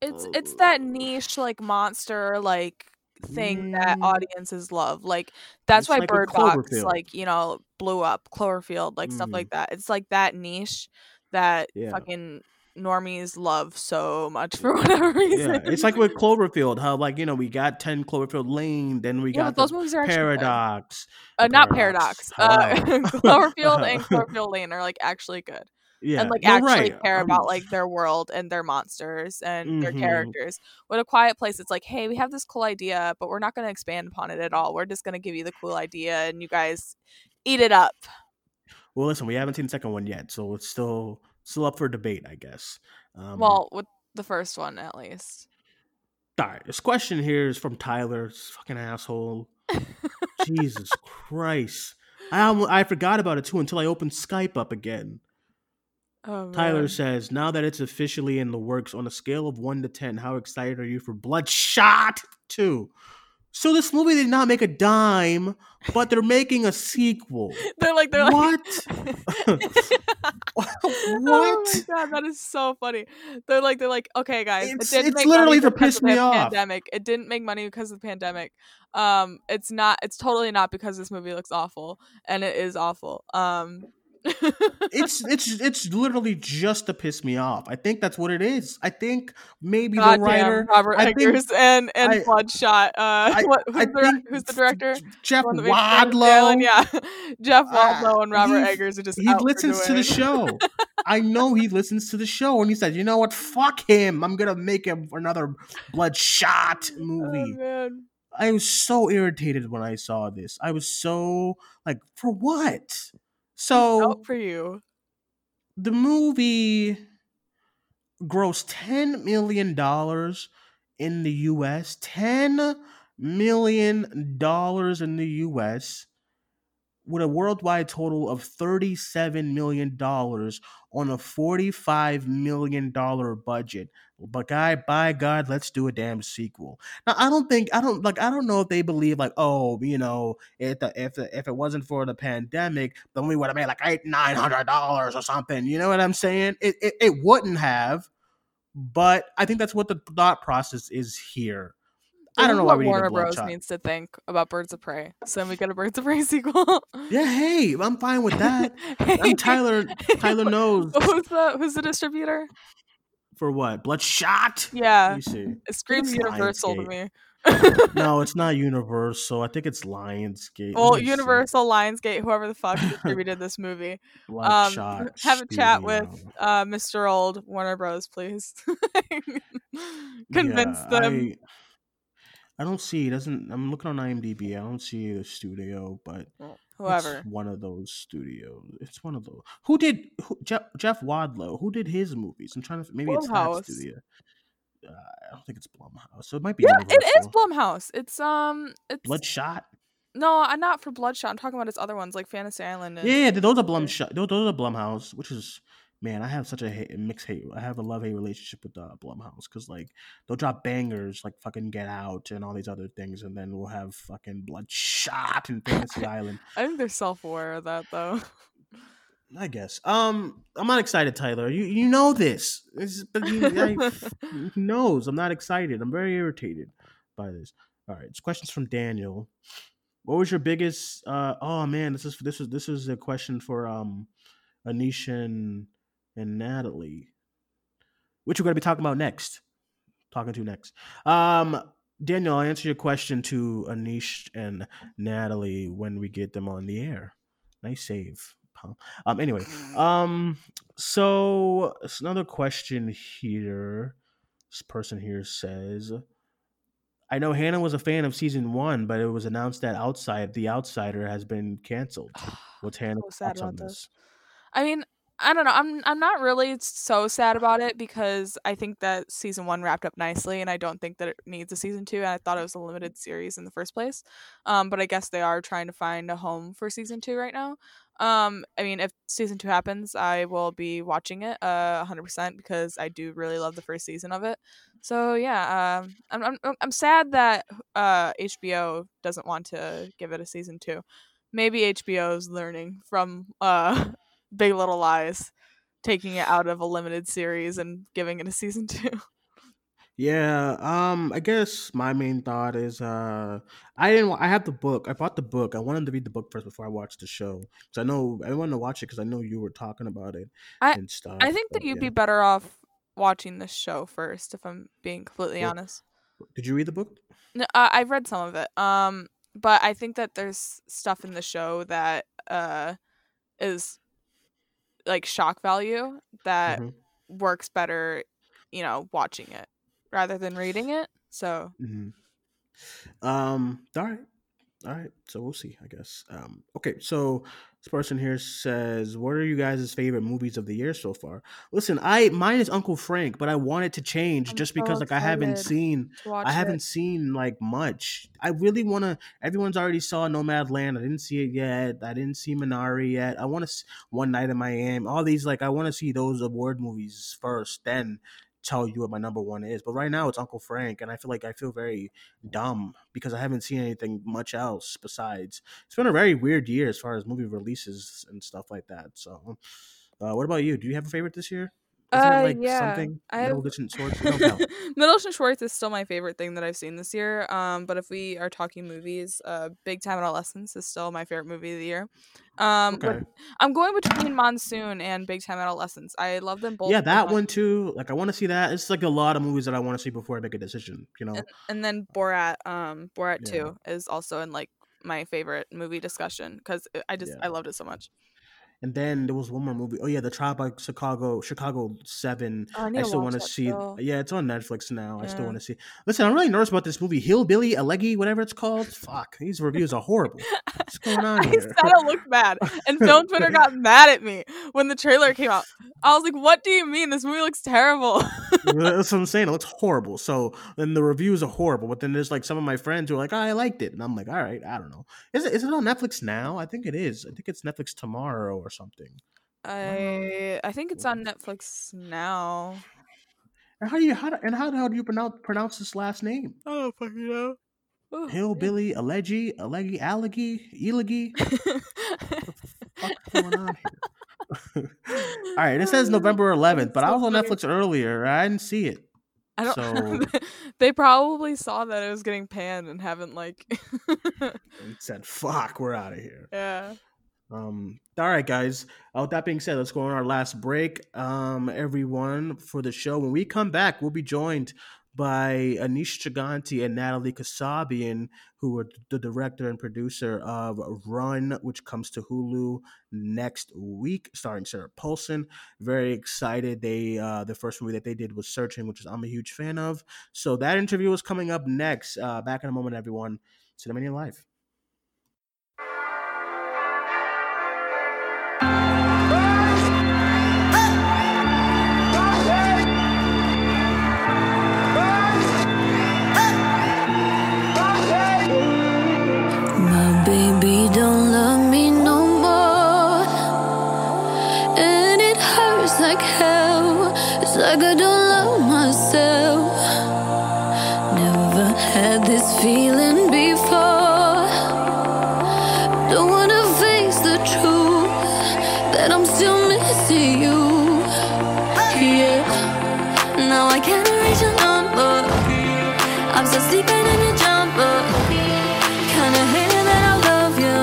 It's it's that niche like monster like thing that Mm. audiences love. Like that's It's why like Bird Box like you know blew up. Cloverfield like stuff Mhm. like that. It's like that niche that Yeah. fucking normies love so much for whatever reason. yeah, it's like with Cloverfield, how like you know we got Ten Cloverfield Lane, then we Yeah, got those movies are. Paradox. Uh, not Paradox. Uh, Cloverfield and Cloverfield Lane are like actually good. Yeah, and like actually right. care about like their world and their monsters and their Mhm. characters. With a quiet place, it's like, hey, we have this cool idea, but we're not going to expand upon it at all. We're just going to give you the cool idea, and you guys eat it up. Well, listen, we haven't seen the second one yet, so it's still still up for debate, I guess. Um, well, with the first one at least. all right. This question here is from Tyler, fucking asshole. Jesus Christ, I almo- I forgot about it too until I opened Skype up again. Oh, Tyler man. says, now that it's officially in the works, on a scale of one to ten, how excited are you for Bloodshot Two? So this movie did not make a dime, but they're making a sequel. they're like they're like What? Oh what? my god, that is so funny. They're like they're like, okay, guys, It's- it didn't it's make literally money to because piss of the me off. Pandemic. It didn't make money because of the pandemic. Um, it's not. It's totally not because this movie looks awful, and it is awful. Um, it's it's it's literally just to piss me off. I think that's what it is. I think maybe the goddamn writer Robert I think- Eggers and and I- Bloodshot. Uh, I- what, who's, the, who's the director? Jeff The one that made Fantasy Wadlow. Yeah, Jeff Uh, Wadlow and Robert Eggers are just He listens to the show. I know he listens to the show, and he said, "You know what? Fuck him. I'm gonna make him another Bloodshot Oh, movie." man. I was so irritated when I saw this. I was so like, for what? So Out for you. the movie grossed ten million dollars in the U.S. Ten million dollars in the U.S. with a worldwide total of thirty-seven million dollars on a forty-five million dollar budget. But guy, by God, let's do a damn sequel. Now, I don't think I don't like I don't know if they believe like oh you know if the, if the, if it wasn't for the pandemic, then we would have made like eight nine hundred dollars or something. You know what I'm saying? It, it it wouldn't have, but I think that's what the thought process is here. I don't know why what we need a Warner Bros bloodshot. needs to think about Birds of Prey. So then we get a Birds of Prey sequel. Yeah, hey, I'm fine with that. Hey, I'm Tyler. Tyler knows Who's the who's the distributor? For what Bloodshot. Let Yeah, me see. it screams Universal to me. No, it's not Universal. I think it's Lionsgate. Let well, me. Universal, Lionsgate, whoever the fuck distributed this movie. Um, Bloodshot. have a chat with Studio. uh, Mr. Old Warner Bros. Please convince Yeah, them. I, I don't see. It doesn't. I'm looking on IMDb. I don't see a studio, but Whoever. It's one of those studios. It's one of those. Who did who, Jeff, Jeff Wadlow? Who did his movies? I'm trying to. Maybe it's that Blumhouse. studio. Uh, I don't think it's Blumhouse. So it might be. Yeah, it is Blumhouse. It's um, it's Bloodshot. no, I'm not for Bloodshot. I'm talking about his other ones like Fantasy Island. And, Yeah, yeah, those are Blumshot. Those, those are Blumhouse, which is man. I have such a hate, mixed hate. I have a love hate relationship with uh, Blumhouse because like they'll drop bangers like fucking Get Out and all these other things, and then we'll have fucking Bloodshot and Fantasy Island. I think they're self aware of that though. I guess. Um, I'm not excited, Tyler. You you know this. But you, I, he knows I'm not excited. I'm very irritated by this. All right, it's questions from Daniel. What was your biggest? Uh, oh man, this is this is this is a question for um, Anisha and, Natalie, which we're gonna be talking about next. Talking to next. Um, Daniel, I'll answer your question to Aneesh and Natalie when we get them on the air. Nice save. Um. Anyway. Um. So it's another question here. This person here says, "I know Hannah was a fan of season one, but it was announced that Outside the Outsider has been canceled. What's Hannah's So thoughts on this?" this. I mean, I don't know. I'm I'm not really so sad about it because I think that season one wrapped up nicely, and I don't think that it needs a season two. And I thought it was a limited series in the first place. Um, but I guess they are trying to find a home for season two right now. Um, I mean, if season two happens, I will be watching it uh 100% because I do really love the first season of it. So yeah, um, I'm I'm I'm sad that uh HBO doesn't want to give it a season two. Maybe HBO's learning from uh Big Little Lies, taking it out of a limited series and giving it a season two. Yeah, um, I guess my main thought is uh I didn't I have the book. I bought the book. I wanted to read the book first before I watched the show. Cuz I know I wanted to watch it cuz I know you were talking about it I and stuff. I think that but you'd yeah. be better off watching the show first, if I'm being completely Well- honest. Did you read the book? No, uh, I've read some of it. Um, but I think that there's stuff in the show that uh is like shock value that Mhm. works better, you know, watching it rather than reading it. So hmm Um. All right. All right. So we'll see. I guess. Um. Okay. So this person here says, "What are you guys' favorite movies of the year so far?" Listen, I mine is Uncle Frank, but I want it to change I'm just so because like I haven't seen I haven't seen like much. I really want to. Everyone's already saw Nomadland. I didn't see it yet. I didn't see Minari yet. I want to One Night in Miami. All these like I want to see those award movies first, then tell you what my number one is. But right now it's Uncle Frank, and I feel like I feel very dumb because I haven't seen anything much else besides. It's been a very weird year as far as movie releases and stuff like that. So, uh, what about you? Do you have a favorite this year? Isn't Uh, it like yeah, something? I have- Middleditch Schwartz? No, no. Middleditch Schwartz is still my favorite thing that I've seen this year. Um, but if we are talking movies, uh, Big Time Adolescence is still my favorite movie of the year. Um, Okay. I'm going between Monsoon and Big Time Adolescence. I love them both. yeah, that much. one too. Like I want to see that. It's like a lot of movies that I want to see before I make a decision. You know. And, and then Borat, um, Borat Yeah. Two is also in like my favorite movie discussion because I just Yeah. I loved it so much. And then there was one more movie. Oh yeah, the Trial by Chicago, Chicago Seven. Oh, I I still want to see. still. Yeah, it's on Netflix now. I still want to see. Listen, I'm really nervous about this movie, Hillbilly Alegi, whatever it's called. Fuck, these reviews are horrible. What's going on I here? said it looked bad, and film Twitter got mad at me when the trailer came out. I was like, "What do you mean? This movie looks terrible." That's what I'm saying. It looks horrible. So then the reviews are horrible. But then there's like some of my friends who are like, oh, I liked it, and I'm like, all right, I don't know. Is it is it on Netflix now? I think it is. I think it's Netflix tomorrow or something. I I think it's on Netflix now. And how do you how do, and how the hell do you pronounce pronounce this last name? I don't fucking know. Oh, Hillbilly, Alegi, Alegi, Alegi, Elegi. What's going on here? All right, it says November 11th, but I was on Netflix earlier. I didn't see it. I don't. So- they probably saw that it was getting panned and haven't like. And said, "Fuck, we're out of here." yeah. Um, all right, guys. Uh, with that being said, let's go on our last break. Um, everyone for the show. When we come back, we'll be joined by Aneesh Chaganty and Natalie Qasabian, who are the director and producer of Run, which comes to Hulu next week, starring Sarah Paulson. Very excited. They uh, the first movie that they did was Searching, which is I'm a huge fan of. So that interview is coming up next. Uh, back in a moment, everyone. Cinemania Live. Feeling before. Don't wanna face the truth that I'm still missing you. Yeah. Now I can't reach your number. I'm still sleeping in your jumper. Kinda hating that I love you.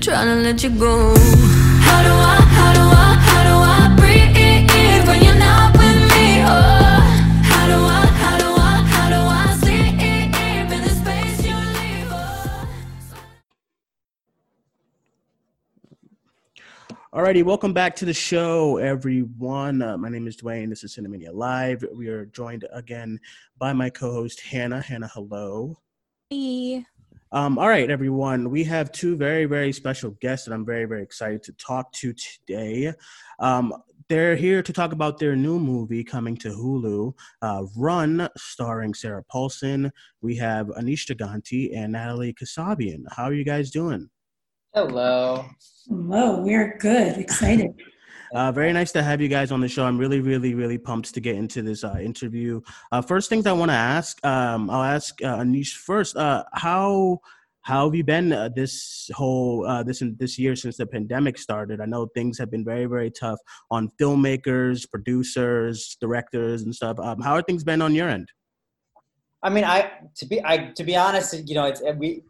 Trying to let you go. How do I, Alrighty, welcome back to the show, everyone. Uh, my name is Duane. This is Cinemania Live. We are joined again by my co-host Hannah. Hannah, hello. Hey. Um, all right, everyone. We have two very, very special guests that I'm very, very excited to talk to today. Um, they're here to talk about their new movie coming to Hulu, uh, Run, starring Sarah Paulson. We have Aneesh Chaganty and Natalie Qasabian. How are you guys doing? Hello. Hello, we're good, excited. Uh, very nice to have you guys on the show. I'm really, really, really pumped to get into this uh, interview. Uh, first things I want to ask, um, I'll ask uh, Aneesh first. Uh, how how have you been uh, this whole uh, this this year since the pandemic started? I know things have been very, very tough on filmmakers, producers, directors, and stuff. Um, how are things been on your end? I mean, I to be I to be honest, you know, it's we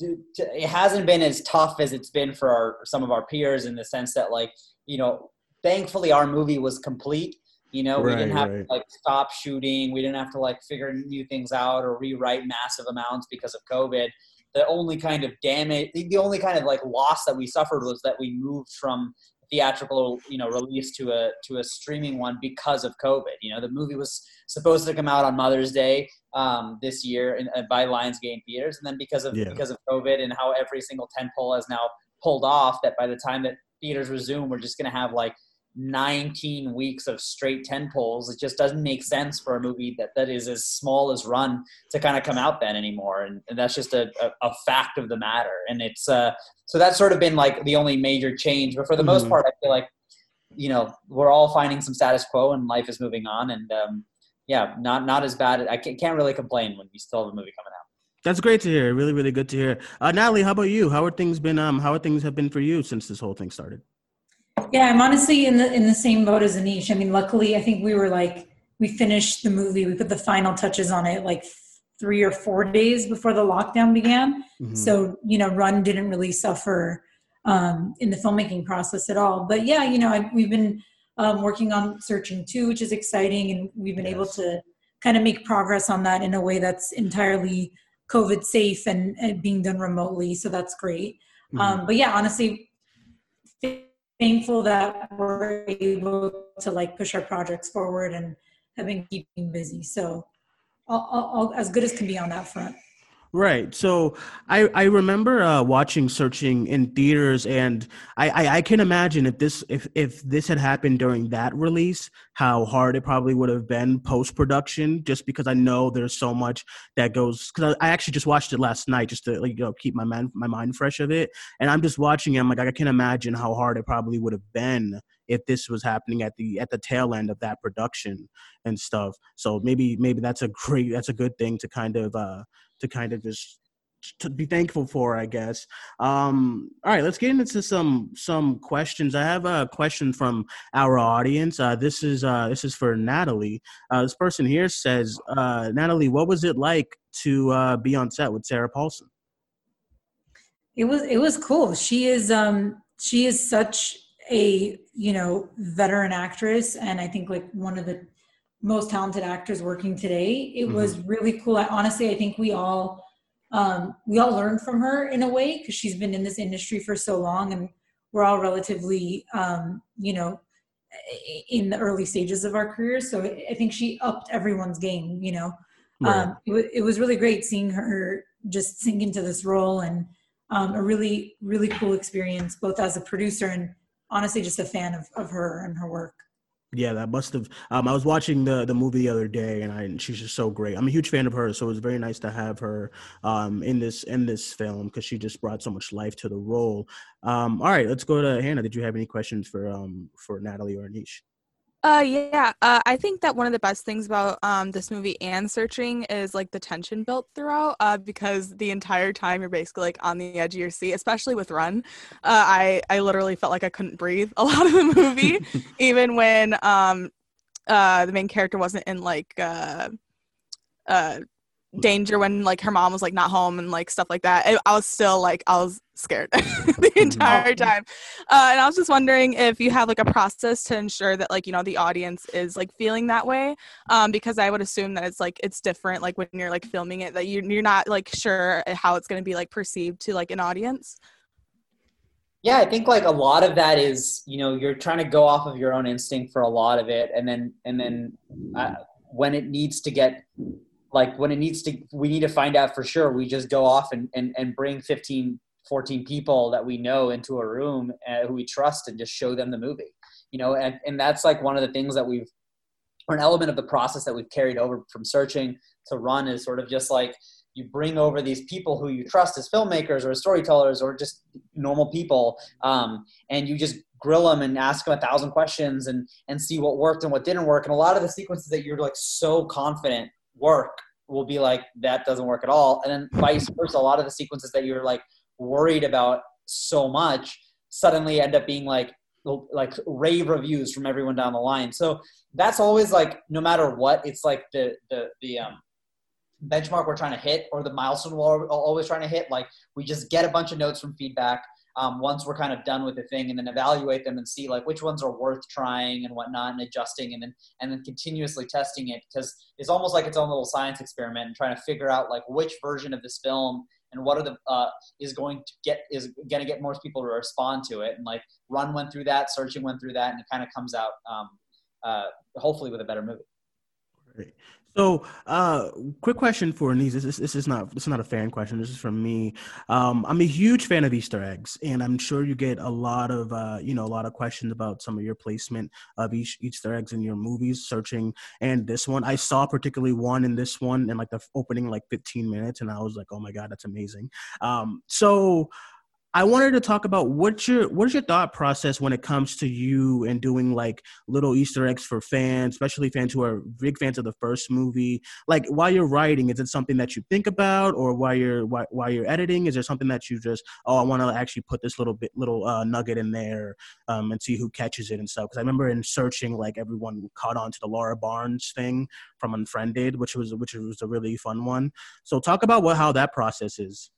it hasn't been as tough as it's been for our, some of our peers in the sense that like you know thankfully our movie was complete you know Right, we didn't have right. to like stop shooting we didn't have to like figure new things out or rewrite massive amounts because of covid the only kind of damage the the only kind of like loss that we suffered was that we moved from theatrical you know release to a to a streaming one because of covid you know the movie was supposed to come out on mother's day um, this year in, uh, by lionsgate theaters and then because of Yeah. because of covid and how every single tentpole has now pulled off that by the time that theaters resume we're just going to have like 19 weeks of straight 10 poles it just doesn't make sense for a movie that, that is as small as run to kind of come out then anymore and, and that's just a, a, a fact of the matter and it's uh so that's sort of been like the only major change but for the most Mhm. part i feel like you know we're all finding some status quo and life is moving on and um yeah not not as bad i can't, can't really complain when we still have a movie coming out That's great to hear. Really, really good to hear. Uh, Natalie, how about you? How are things been? Um, how are things have been for you since this whole thing started? Yeah, I'm honestly in the in the same boat as Aneesh. I mean, luckily, I think we were like we finished the movie. We put the final touches on it like three or four days before the lockdown began. Mhm. So you know, Run didn't really suffer um, in the filmmaking process at all. But yeah, you know, I, we've been um, working on Searching too, which is exciting, and we've been able to kind of make progress on that in a way that's entirely COVID safe and, and being done remotely. So that's great. Mhm. Um, but yeah, honestly, thankful that we're able to like push our projects forward and have been keeping busy. So all, all, as good as can be on that front. Right. So I I remember uh, watching Searching in theaters, and I, I I can imagine if this if if this had happened during that release, how hard it probably would have been post production. Just because I know there's so much that goes. Because I, I actually just watched it last night, just to like you know keep my mind my mind fresh of it. And I'm just watching it. I'm like I can imagine how hard it probably would have been if this was happening at the at the tail end of that production and stuff. So maybe maybe that's a great that's a good thing to kind of uh to kind of just to be thankful for, I guess. Um, all right, let's get into some some questions. I have a question from our audience. Uh, this is uh, this is for Natalie. Uh, this person here says, uh, Natalie, what was it like to uh, be on set with Sarah Paulson? It was it was cool. She is um she is such a you know veteran actress, and I think like one of the most talented actors working today. It was really cool. I honestly I think we all um, we all learned from her in a way because she's been in this industry for so long, and we're all relatively um, you know in the early stages of our careers. So I think she upped everyone's game. You know, Right. um, it, wa- it was really great seeing her just sink into this role and um, a really really cool experience both as a producer and honestly just a fan of, of her and her work Yeah, that must have. Um, I was watching the the movie the other day, and I and she's just so great. I'm a huge fan of hers, so it was very nice to have her um, in this in this film because she just brought so much life to the role. Um, all right, let's go to Hannah. Did you have any questions for um for Natalie or Aneesh? Uh, yeah. Uh, I think that one of the best things about um this movie and searching is like the tension built throughout. Uh, because the entire time you're basically like on the edge of your seat, especially with Run. Uh, I I literally felt like I couldn't breathe a lot of the movie, even when um uh the main character wasn't in like uh uh danger when like her mom was like not home and like stuff like that. I, I was still like i was scared the entire time. Uh, and i was just wondering if you have like a process to ensure that like you know the audience is like feeling that way? Um because i would assume that it's like it's different like when you're like filming it that you, you're not like sure how it's going to be like perceived to like an audience? Yeah, I think like a lot of that is you know you're trying to go off of your own instinct for a lot of it, and then and then uh, when it needs to get like when it needs to we need to find out for sure we just go off and and, and bring 15 14 people that we know into a room uh, who we trust and just show them the movie you know and, and that's like one of the things that we've or an element of the process that we've carried over from searching to run is sort of just like you bring over these people who you trust as filmmakers or as storytellers or just normal people um, and you just grill them and ask them a thousand questions and and see what worked and what didn't work and a lot of the sequences that you're like so confident work will be like that doesn't work at all. And then vice versa a lot of the sequences that you're like worried about so much suddenly end up being like like rave reviews from everyone down the line. So that's always like no matter what it's like the the the um benchmark we're trying to hit or the milestone we're always trying to hit like we just get a bunch of notes from feedback um, once we're kind of done with the thing and then evaluate them and see like which ones are worth trying and whatnot and adjusting and then and then continuously testing it because it's almost like its own little science experiment and trying to figure out like which version of this film and what are the uh, is going to get is going to get most people to respond to it and like run went through that searching went through that and it kind of comes out um, uh, hopefully with a better movie Great. So, uh, quick question for Aneesh. This, this is not this is not a fan question. This is from me. Um, I'm a huge fan of Easter eggs, and I'm sure you get a lot of uh, you know a lot of questions about some of your placement of each Easter eggs in your movies. Searching and this one, I saw particularly one in this one in like the opening like 15 minutes, and I was like, oh my god, that's amazing. Um, so I wanted to talk about what's your what's your thought process when it comes to you and doing like little Easter eggs for fans, especially fans who are big fans of the first movie. Like while you're writing, is it something that you think about, or while you're while, while you're editing, is there something that you just oh I want to actually put this little bit little uh, nugget in there um, and see who catches it and stuff? Because I remember in searching, like everyone caught on to the Laura Barns thing from Unfriended, which was which was a really fun one. So talk about what how that process is.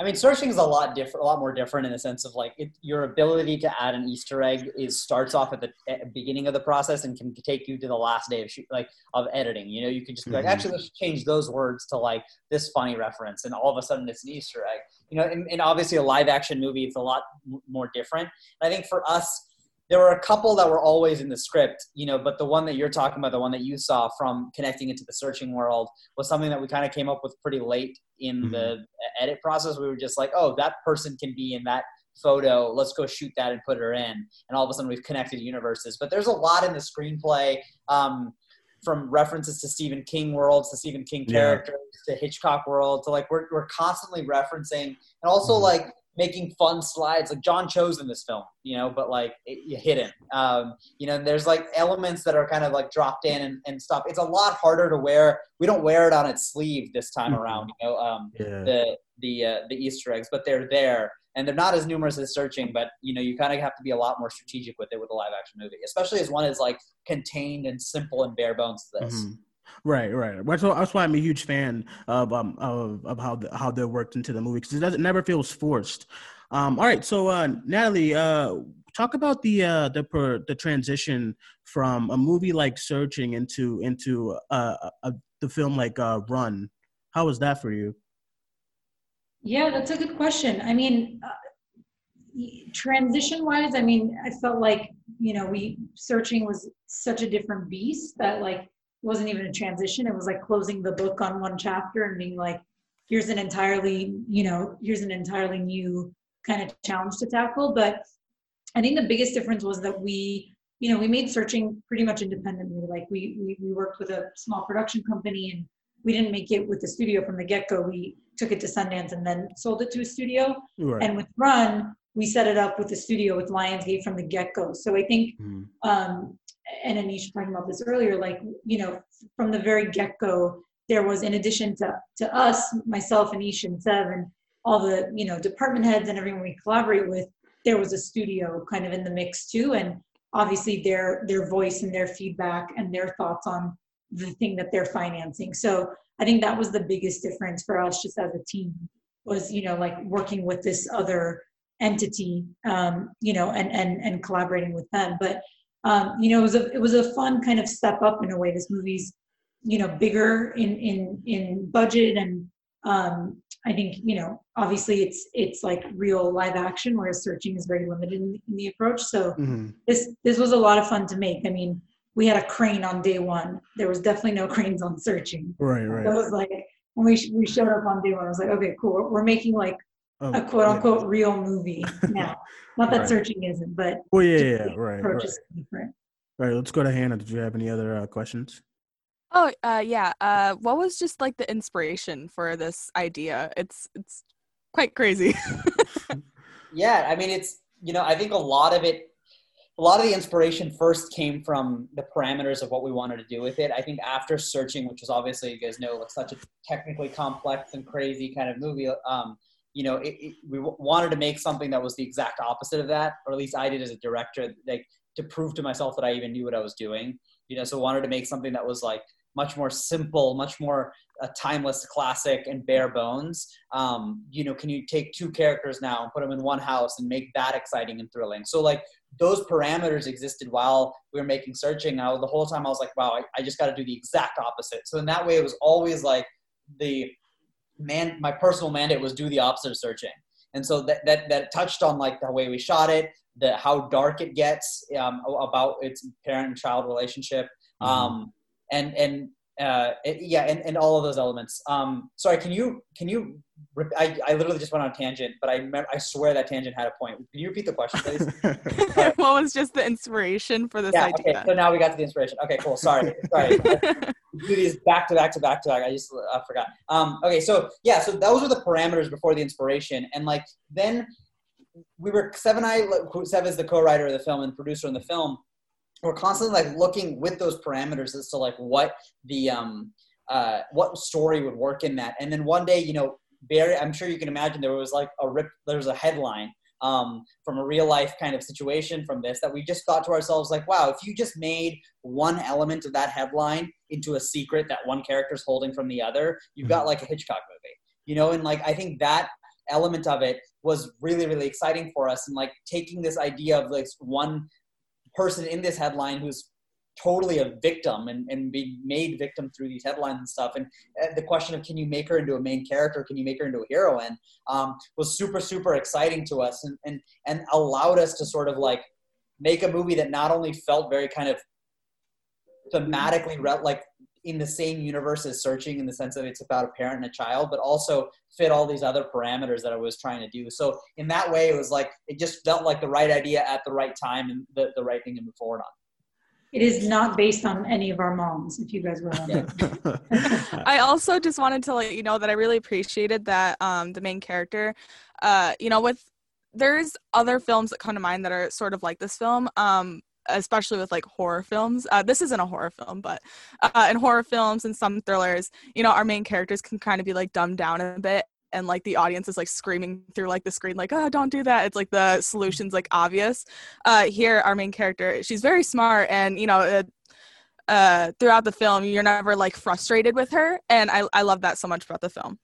I mean, searching is a lot different, a lot more different in the sense of like it, your ability to add an Easter egg is starts off at the at beginning of the process and can take you to the last day of shoot, like of editing. You know, you can just be like, Mhm. actually, let's change those words to like this funny reference, and all of a sudden it's an Easter egg. You know, and, and obviously a live action movie, it's a lot more different. And I think for us, there were a couple that were always in the script, you know, but the one that you're talking about, the one that you saw from connecting into the searching world, was something that we kind of came up with pretty late in the edit process. We were just like, oh, that person can be in that photo. Let's go shoot that and put her in. And all of a sudden, we've connected universes. But there's a lot in the screenplay. Um, from references to Stephen King worlds to Stephen King Yeah. characters to Hitchcock world to like we're we're constantly referencing and also Mhm. like making fun slides like John chose in this film, you know, but like it, you hidden. Um, you know, there's like elements that are kind of like dropped in and, and stuff. It's a lot harder to wear. We don't wear it on its sleeve this time Mhm. around, you know, um, Yeah. the the uh, the Easter eggs, but they're there and they're not as numerous as searching. But you know, you kind of have to be a lot more strategic with it with a live action movie, especially as one is like contained and simple and bare bones to this. Mhm. Right, right. That's why, that's why I'm a huge fan of um of, of how the, how they're worked into the movie because it doesn't never feels forced. Um, all right, so uh, Natalie, uh, talk about the uh, the per, the transition from a movie like Searching into into uh, a, the film like uh, Run. How was that for you? Yeah, that's a good question. I mean, uh, transition wise, I mean, I felt like, you know, we searching was such a different beast that like wasn't even a transition. It was like closing the book on one chapter and being like, here's an entirely, you know, here's an entirely new kind of challenge to tackle. But I think the biggest difference was that we, you know, we made searching pretty much independently. Like we we, we worked with a small production company and we didn't make it with the studio from the get-go. We took it to Sundance and then sold it to a studio. Right. And with Run, we set it up with the studio with Lionsgate from the get-go. So I think, Mhm. um, and Aneesh was talking about this earlier, like, you know, from the very get-go, there was, in addition to, to us, myself, Aneesh, and Sev, and all the, you know, department heads and everyone we collaborate with, there was a studio kind of in the mix too. And obviously their, their voice and their feedback and their thoughts on the thing that they're financing. So I think that was the biggest difference for us just as a team was, you know, like working with this other entity, um, you know, and, and, and collaborating with them. But, um, you know, it was a, it was a fun kind of step up in a way. This movie's, you know, bigger in, in, in budget and, um, I think you know, obviously it's it's like real live action, whereas searching is very limited in, in the approach. So Mhm. this this was a lot of fun to make. I mean, we had a crane on day one. There was definitely no cranes on searching. Right, right. was like when we sh- we showed up on day one. I was like, okay, cool. We're, we're making like Oh, a quote unquote real movie now. Not that Right. searching isn't, but Well, yeah, yeah, yeah, right, right. different. All right, let's go to Hannah. Did you have any other uh, questions? Oh, uh, yeah. Uh, what was just like the inspiration for this idea? It's it's quite crazy. Yeah, I mean, it's you know, I think a lot of it, a lot of the inspiration first came from the parameters of what we wanted to do with it. I think after searching, which was obviously you guys know, like such a technically complex and crazy kind of movie, um, you know, it, it, we w- wanted to make something that was the exact opposite of that, or at least I did as a director, like to prove to myself that I even knew what I was doing. You know, so wanted to make something that was like much more simple, much more a timeless classic and bare bones. Um, you know, can you take two characters now and put them in one house and make that exciting and thrilling? So like those parameters existed while we were making searching. Now the whole time I was like, wow, I, I just got to do the exact opposite. So in that way, it was always like the man. My personal mandate was do the opposite of searching, and so that that that touched on like the way we shot it, the how dark it gets um, about its parent and child relationship, um, and and uh, it, yeah, and, and all of those elements. Um, sorry, can you can you? rep- I, I literally just went on a tangent, but I remember, I swear that tangent had a point. Can you repeat the question, please? what was just the inspiration for this yeah. idea? Okay. So now we got to the inspiration. Okay. Cool. Sorry. Sorry. do these back to back to back to back. I just I forgot. Um, okay, so yeah, so those were the parameters before the inspiration, and like then we were Sev I Sev is the co-writer of the film and producer in the film. We're constantly like looking with those parameters as to like what the um uh what story would work in that, and then one day you know Barry, I'm sure you can imagine there was like a rip, there was a headline um, from a real life kind of situation from this that we just thought to ourselves like wow if you just made one element of that headline into a secret that one character's holding from the other you've got like a hitchcock movie. You know and like i think that element of it was really really exciting for us and like taking this idea of like one person in this headline who's totally a victim and, and being made victim through these headlines and stuff. And uh, the question of can you make her into a main character? Can you make her into a heroine? Um, was super super exciting to us and, and and allowed us to sort of like make a movie that not only felt very kind of thematically re- like in the same universe as searching in the sense that it's about a parent and a child but also fit all these other parameters that i was trying to do. So in that way it was like it just felt like the right idea at the right time and the, the right thing to move forward on. It is not based on any of our moms, if you guys were wondering. I also just wanted to let you know that I really appreciated that um, the main character, uh, you know, with there's other films that come to mind that are sort of like this film, um, especially with like horror films. Uh, this isn't a horror film, but uh, in horror films and some thrillers, you know, our main characters can kind of be like dumbed down a bit. And like the audience is like screaming through like the screen, like, oh, don't do that. It's like the solution's like obvious. Uh, here, our main character, she's very smart, and you know, uh, uh throughout the film you're never like frustrated with her and i i love that so much about the film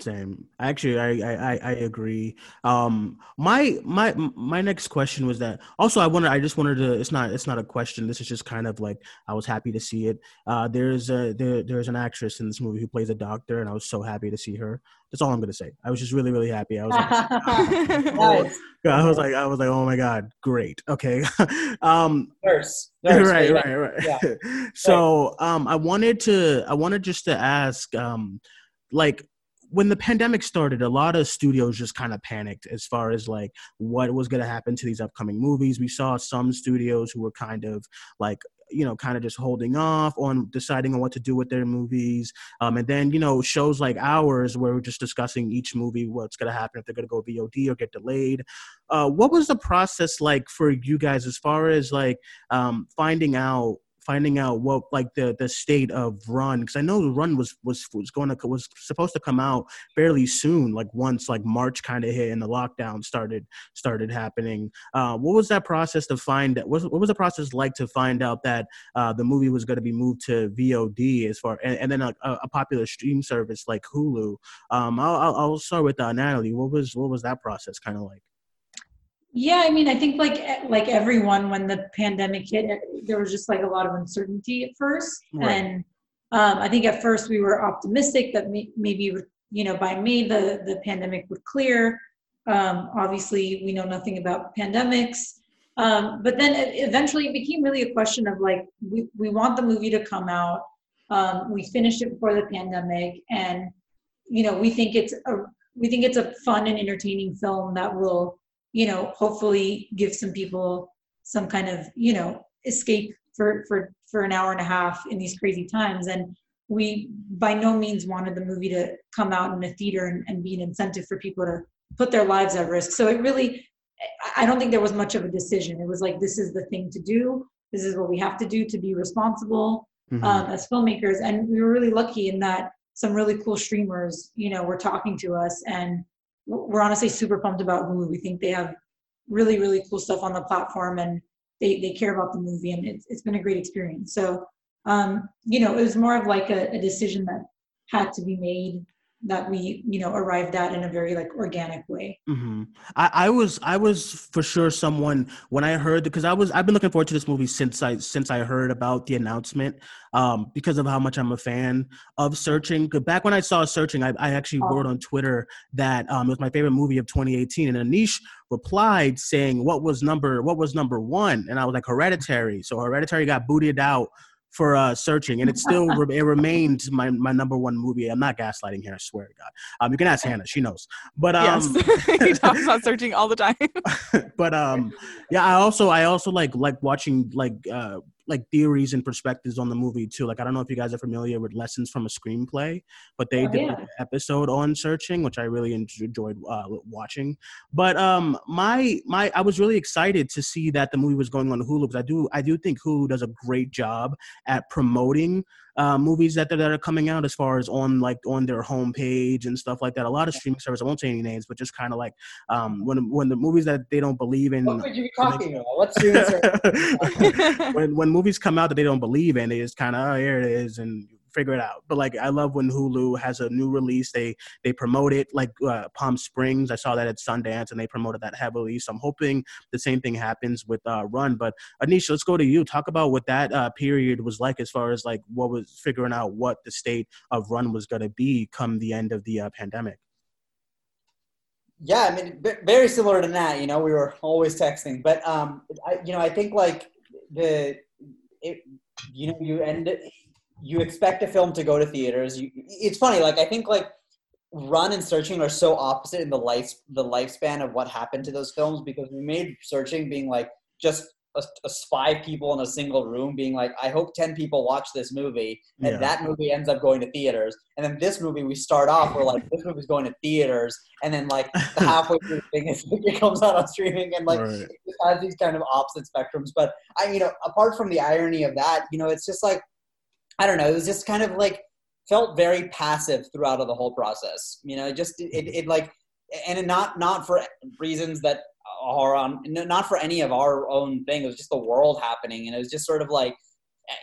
Same. Actually, I, I I agree. Um, my my my next question was that. Also, I wanted. I just wanted to. It's not. It's not a question. This is just kind of like I was happy to see it. Uh, there's a there there's an actress in this movie who plays a doctor, and I was so happy to see her. That's all I'm gonna say. I was just really really happy. I was. Like, Nice. I was like I was like oh my god, great. Okay. um, nurse, nurse right, right, right. Yeah. so, um, I wanted to, I wanted just to ask, um, like when the pandemic started, a lot of studios just kind of panicked as far as like what was going to happen to these upcoming movies. We saw some studios who were kind of like you know kind of just holding off on deciding on what to do with their movies um, and then you know shows like ours where we're just discussing each movie what's going to happen if they're going to go vod or get delayed uh, what was the process like for you guys as far as like um, finding out finding out what like the the state of run because i know run was was was going to was supposed to come out fairly soon like once like march kind of hit and the lockdown started started happening. Uh, what was that process to find what was, what was the process like to find out that uh, the movie was going to be moved to vod as far and, and then a, a popular stream service like hulu? Um, I'll, I'll I'll start with uh, natalie. What was what was that process kind of like Yeah, I mean, I think like like everyone, when the pandemic hit, there was just like a lot of uncertainty at first, Right. and um, I think at first we were optimistic that may- maybe you know by May the the pandemic would clear. Um, obviously, we know nothing about pandemics. Um, but then it eventually it became really a question of like we, we want the movie to come out. Um, we finished it before the pandemic, and you know we think it's a we think it's a fun and entertaining film that will you know hopefully give some people some kind of you know escape for for for an hour and a half in these crazy times. And we by no means wanted the movie to come out in a theater and, and be an incentive for people to put their lives at risk. So it really i don't think there was much of a decision. It was like this is the thing to do. This is what we have to do to be responsible Mhm. um, as filmmakers. And we were really lucky in that some really cool streamers you know were talking to us and we're honestly super pumped about Hulu. We think they have really, really cool stuff on the platform and they, they care about the movie and it's, it's been a great experience. So, um, you know, it was more of like a, a decision that had to be made that we, you know, arrived at in a very like organic way. hmm I, I was I was for sure someone when I heard because I was I've been looking forward to this movie since I since I heard about the announcement um, because of how much I'm a fan of Searching. Back when I saw Searching, I, I actually wrote on Twitter that um, it was my favorite movie of 2018, and Aneesh replied saying what was number what was number one, and I was like Hereditary. So Hereditary got booted out for uh, searching, and it still re- it remains my my number one movie. I'm not gaslighting here, I swear to God. Um, you can ask Hannah; she knows. But um, yes, he talks about searching all the time. but um, yeah, I also I also like like watching like uh like theories and perspectives on the movie too. Like I don't know if you guys are familiar with Lessons from a Screenplay, but they Oh, did yeah. an episode on searching, which I really enjoyed uh, watching. But um, my my I was really excited to see that the movie was going on Hulu because I do I do think Hulu does a great job at promoting uh, movies that that are coming out as far as on like on their homepage and stuff like that. A lot of streaming services I won't say any names, but just kind of like um, when when the movies that they don't believe in. What would you be talking about? What's streaming service? when when movies come out that they don't believe in, they just kind of oh here it is and figure it out. But like I love when Hulu has a new release, they they promote it like uh, Palm Springs. I saw that at Sundance and they promoted that heavily. So I'm hoping the same thing happens with uh, Run. But Anisha, let's go to you. Talk about what that uh, period was like as far as like what was figuring out what the state of Run was going to be come the end of the uh, pandemic. yeah, I mean, v- very similar to that. You know, we were always texting, but um, I, you know, I think like the, it, you know, you end, you expect a film to go to theaters. You, it's funny, like I think like Run and Searching are so opposite in the life, the lifespan of what happened to those films because we made Searching being like just a, a five people in a single room being like, I hope ten people watch this movie, and Yeah. that movie ends up going to theaters. And then this movie, we start off, we're like, this movie's going to theaters, and then like the halfway through the thing, it comes out on streaming, and like Right. it has these kind of opposite spectrums. But I, you know, apart from the irony of that, you know, it's just like, I don't know, it was just kind of like felt very passive throughout of the whole process. You know, it just it, it, like, and not not for reasons that are on, not for any of our own thing. It was just the world happening, and it was just sort of like,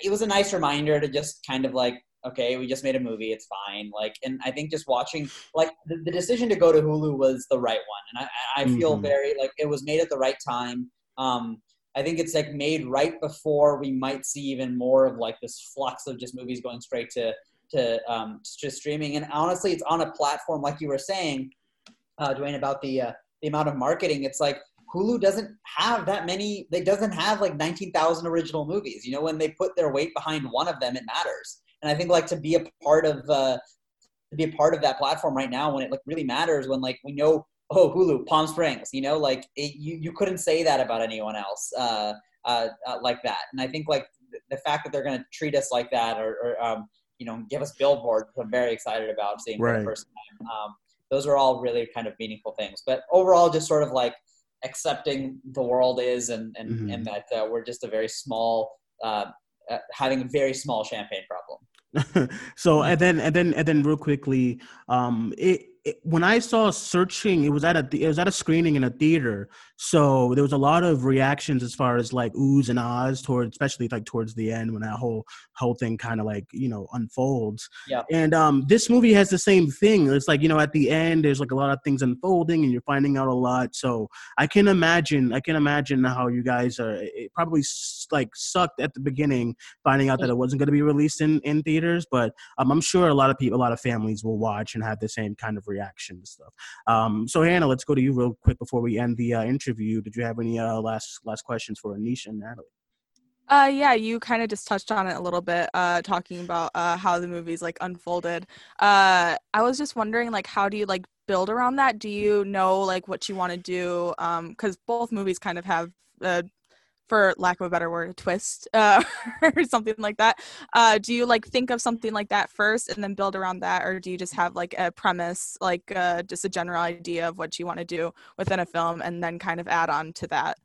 it was a nice reminder to just kind of like. Okay, we just made a movie. It's fine. Like, and I think just watching, like, the, the decision to go to Hulu was the right one, and I, I feel Mhm. very like it was made at the right time. Um, I think it's like made right before we might see even more of like this flux of just movies going straight to to um, just streaming. And honestly, it's on a platform like you were saying, uh, Duane, about the uh, the amount of marketing. It's like Hulu doesn't have that many. They doesn't have like nineteen thousand original movies. You know, when they put their weight behind one of them, it matters. And I think like to be a part of uh, to be a part of that platform right now when it like really matters when like we know oh Hulu Palm Springs you know like it, you you couldn't say that about anyone else uh, uh, uh, like that. And I think like th- the fact that they're going to treat us like that or, or um, you know give us billboards I'm very excited about seeing for the first time um, those are all really kind of meaningful things. But overall just sort of like accepting the world is and and, Mhm. and that uh, we're just a very small uh, uh, having a very small champagne problem. So and then and then and then real quickly um it it, when I saw searching, it was at a it was at a screening in a theater, so there was a lot of reactions as far as like oohs and ahs towards, especially like towards the end when that whole whole thing kind of like you know unfolds. Yeah. And um, this movie has the same thing. It's like you know at the end, there's like a lot of things unfolding, and you're finding out a lot. So I can imagine, I can imagine how you guys are. It probably like sucked at the beginning, finding out that it wasn't going to be released in in theaters, but um, I'm sure a lot of people, a lot of families will watch and have the same kind of reaction to stuff. Um, so Hannah, let's go to you real quick before we end the uh, interview. Did you have any uh, last last questions for Anisha and Natalie? Uh, yeah, you kind of just touched on it a little bit, uh, talking about uh, how the movie's like unfolded. Uh, I was just wondering, like, how do you like build around that? Do you know like what you want to do? Um, because both movies kind of have, uh, for lack of a better word, a twist, uh, or something like that. Uh, do you like think of something like that first and then build around that, or do you just have like a premise, like uh, just a general idea of what you want to do within a film, and then kind of add on to that?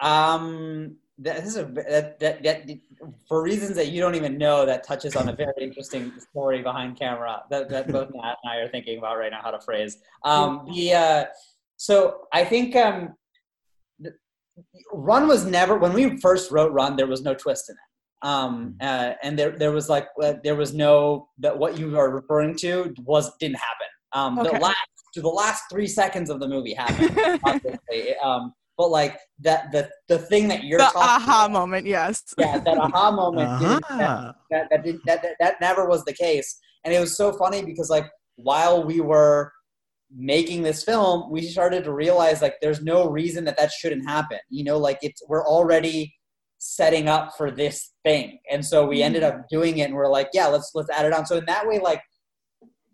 Um, that this is a that, that that for reasons that you don't even know that touches on a very interesting story behind camera that that both Matt and I are thinking about right now how to phrase. Um, the uh, so I think um, Run was never when we first wrote Run there was no twist in it. Um, uh, and there there was like uh, there was no that what you are referring to was didn't happen. Um, Okay. the last to the last three seconds of the movie happened. Um, but like that the the thing that you're the talking aha about, moment, yes. yeah, that aha moment didn't, that, Uh-huh. that, that, did, that, that that never was the case, and it was so funny because like while we were making this film, we started to realize like there's no reason that that shouldn't happen. You know, like it's we're already setting up for this thing, and so we ended mm. up doing it, and we're like, yeah, let's let's add it on. So in that way, like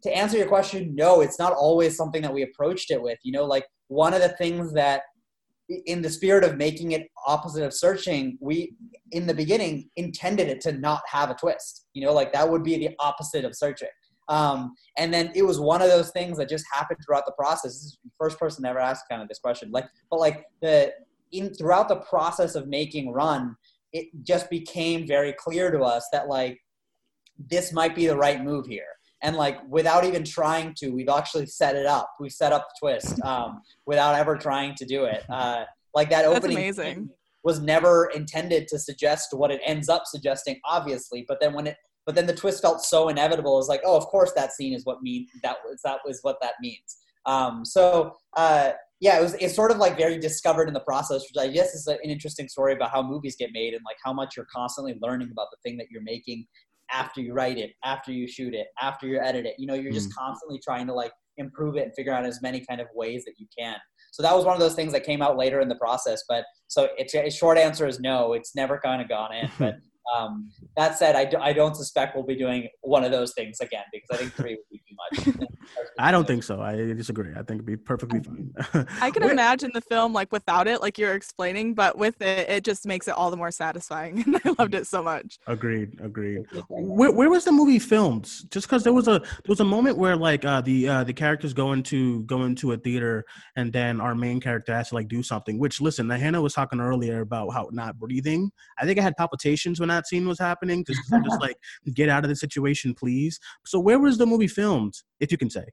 to answer your question, no, it's not always something that we approached it with. You know, like one of the things that in the spirit of making it opposite of searching, we in the beginning intended it to not have a twist. You know, like that would be the opposite of searching. Um, and then it was one of those things that just happened throughout the process. This is the first person ever asked kind of this question. Like, but like the in throughout the process of making Run, it just became very clear to us that like this might be the right move here. And like without even trying to, we've actually set it up. We set up the twist um, without ever trying to do it. Uh, like that opening was never intended to suggest what it ends up suggesting, obviously. But then when it, but then the twist felt so inevitable. It's like, oh, of course that scene is what mean that was that was what that means. Um, so uh, yeah, it was it's sort of like very discovered in the process, which I guess is an interesting story about how movies get made and like how much you're constantly learning about the thing that you're making after you write it, after you shoot it, after you edit it. You know, you're just constantly trying to like improve it and figure out as many kind of ways that you can. So that was one of those things that came out later in the process. But so it's a short answer is no. It's never kind of gone in. But um, that said, I, do, I don't suspect we'll be doing one of those things again because I think three would be too much. I don't think so. I disagree. I think it'd be perfectly fine. I can Where- imagine the film like without it, like you're explaining, but with it, it just makes it all the more satisfying. And I loved it so much. Agreed. Agreed. Where, where was the movie filmed? Just because there was a there was a moment where like uh, the uh, the characters go into go into a theater and then our main character has to like do something. Which listen, the Hannah was talking earlier about how not breathing. I think I had palpitations when that scene was happening. Just I'm just like get out of the situation, please. So where was the movie filmed? If you can say.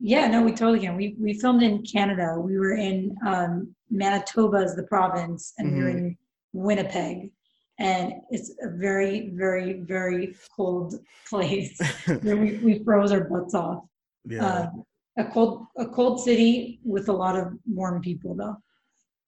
Yeah, no, we totally can. We we filmed in Canada. We were in um, Manitoba as the province, and we were in Winnipeg, and it's a very, very, very cold place. where we, we froze our butts off. Yeah. Um, a cold a cold city with a lot of warm people, though.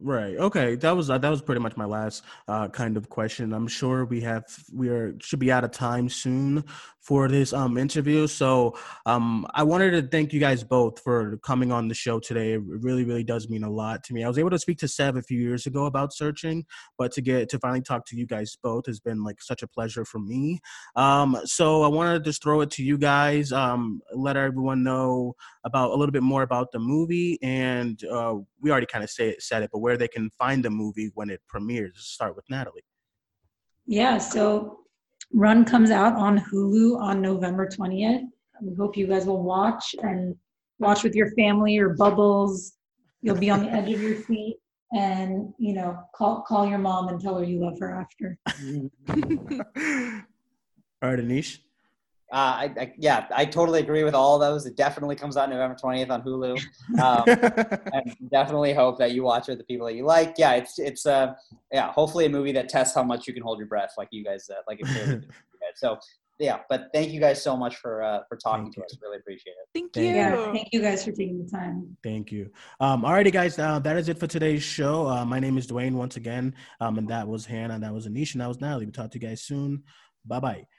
Right. Okay. That was uh, that was pretty much my last uh, kind of question. I'm sure we have we are should be out of time soon for this um interview. So um I wanted to thank you guys both for coming on the show today. It really really does mean a lot to me. I was able to speak to Sev a few years ago about searching, but to get to finally talk to you guys both has been like such a pleasure for me. Um so I wanted to just throw it to you guys. Um let everyone know about a little bit more about the movie and uh, we already kind of say it, said it, but where they can find the movie when it premieres. Let's start with Natalie. Yeah, so Run comes out on Hulu on November 20th. We hope you guys will watch and watch with your family or bubbles. You'll be on the edge of your seat and, you know, call call your mom and tell her you love her after. All right, Aneesh. Uh, I, I, yeah, I totally agree with all of those. It definitely comes out November 20th on Hulu. Um, and definitely hope that you watch it with the people that you like. Yeah, it's it's uh yeah, hopefully a movie that tests how much you can hold your breath, like you guys uh, like it clearly did for you guys. So yeah, but thank you guys so much for uh, for talking Thank to you. us. Really appreciate it. Thank Thank you. Yeah, thank you guys for taking the time. Thank you. Um, alrighty, guys. Uh, that is it for today's show. Uh, my name is Duane once again, um, and that was Hannah, and that was Anisha, and that was Natalie. We'll talk to you guys soon. Bye bye.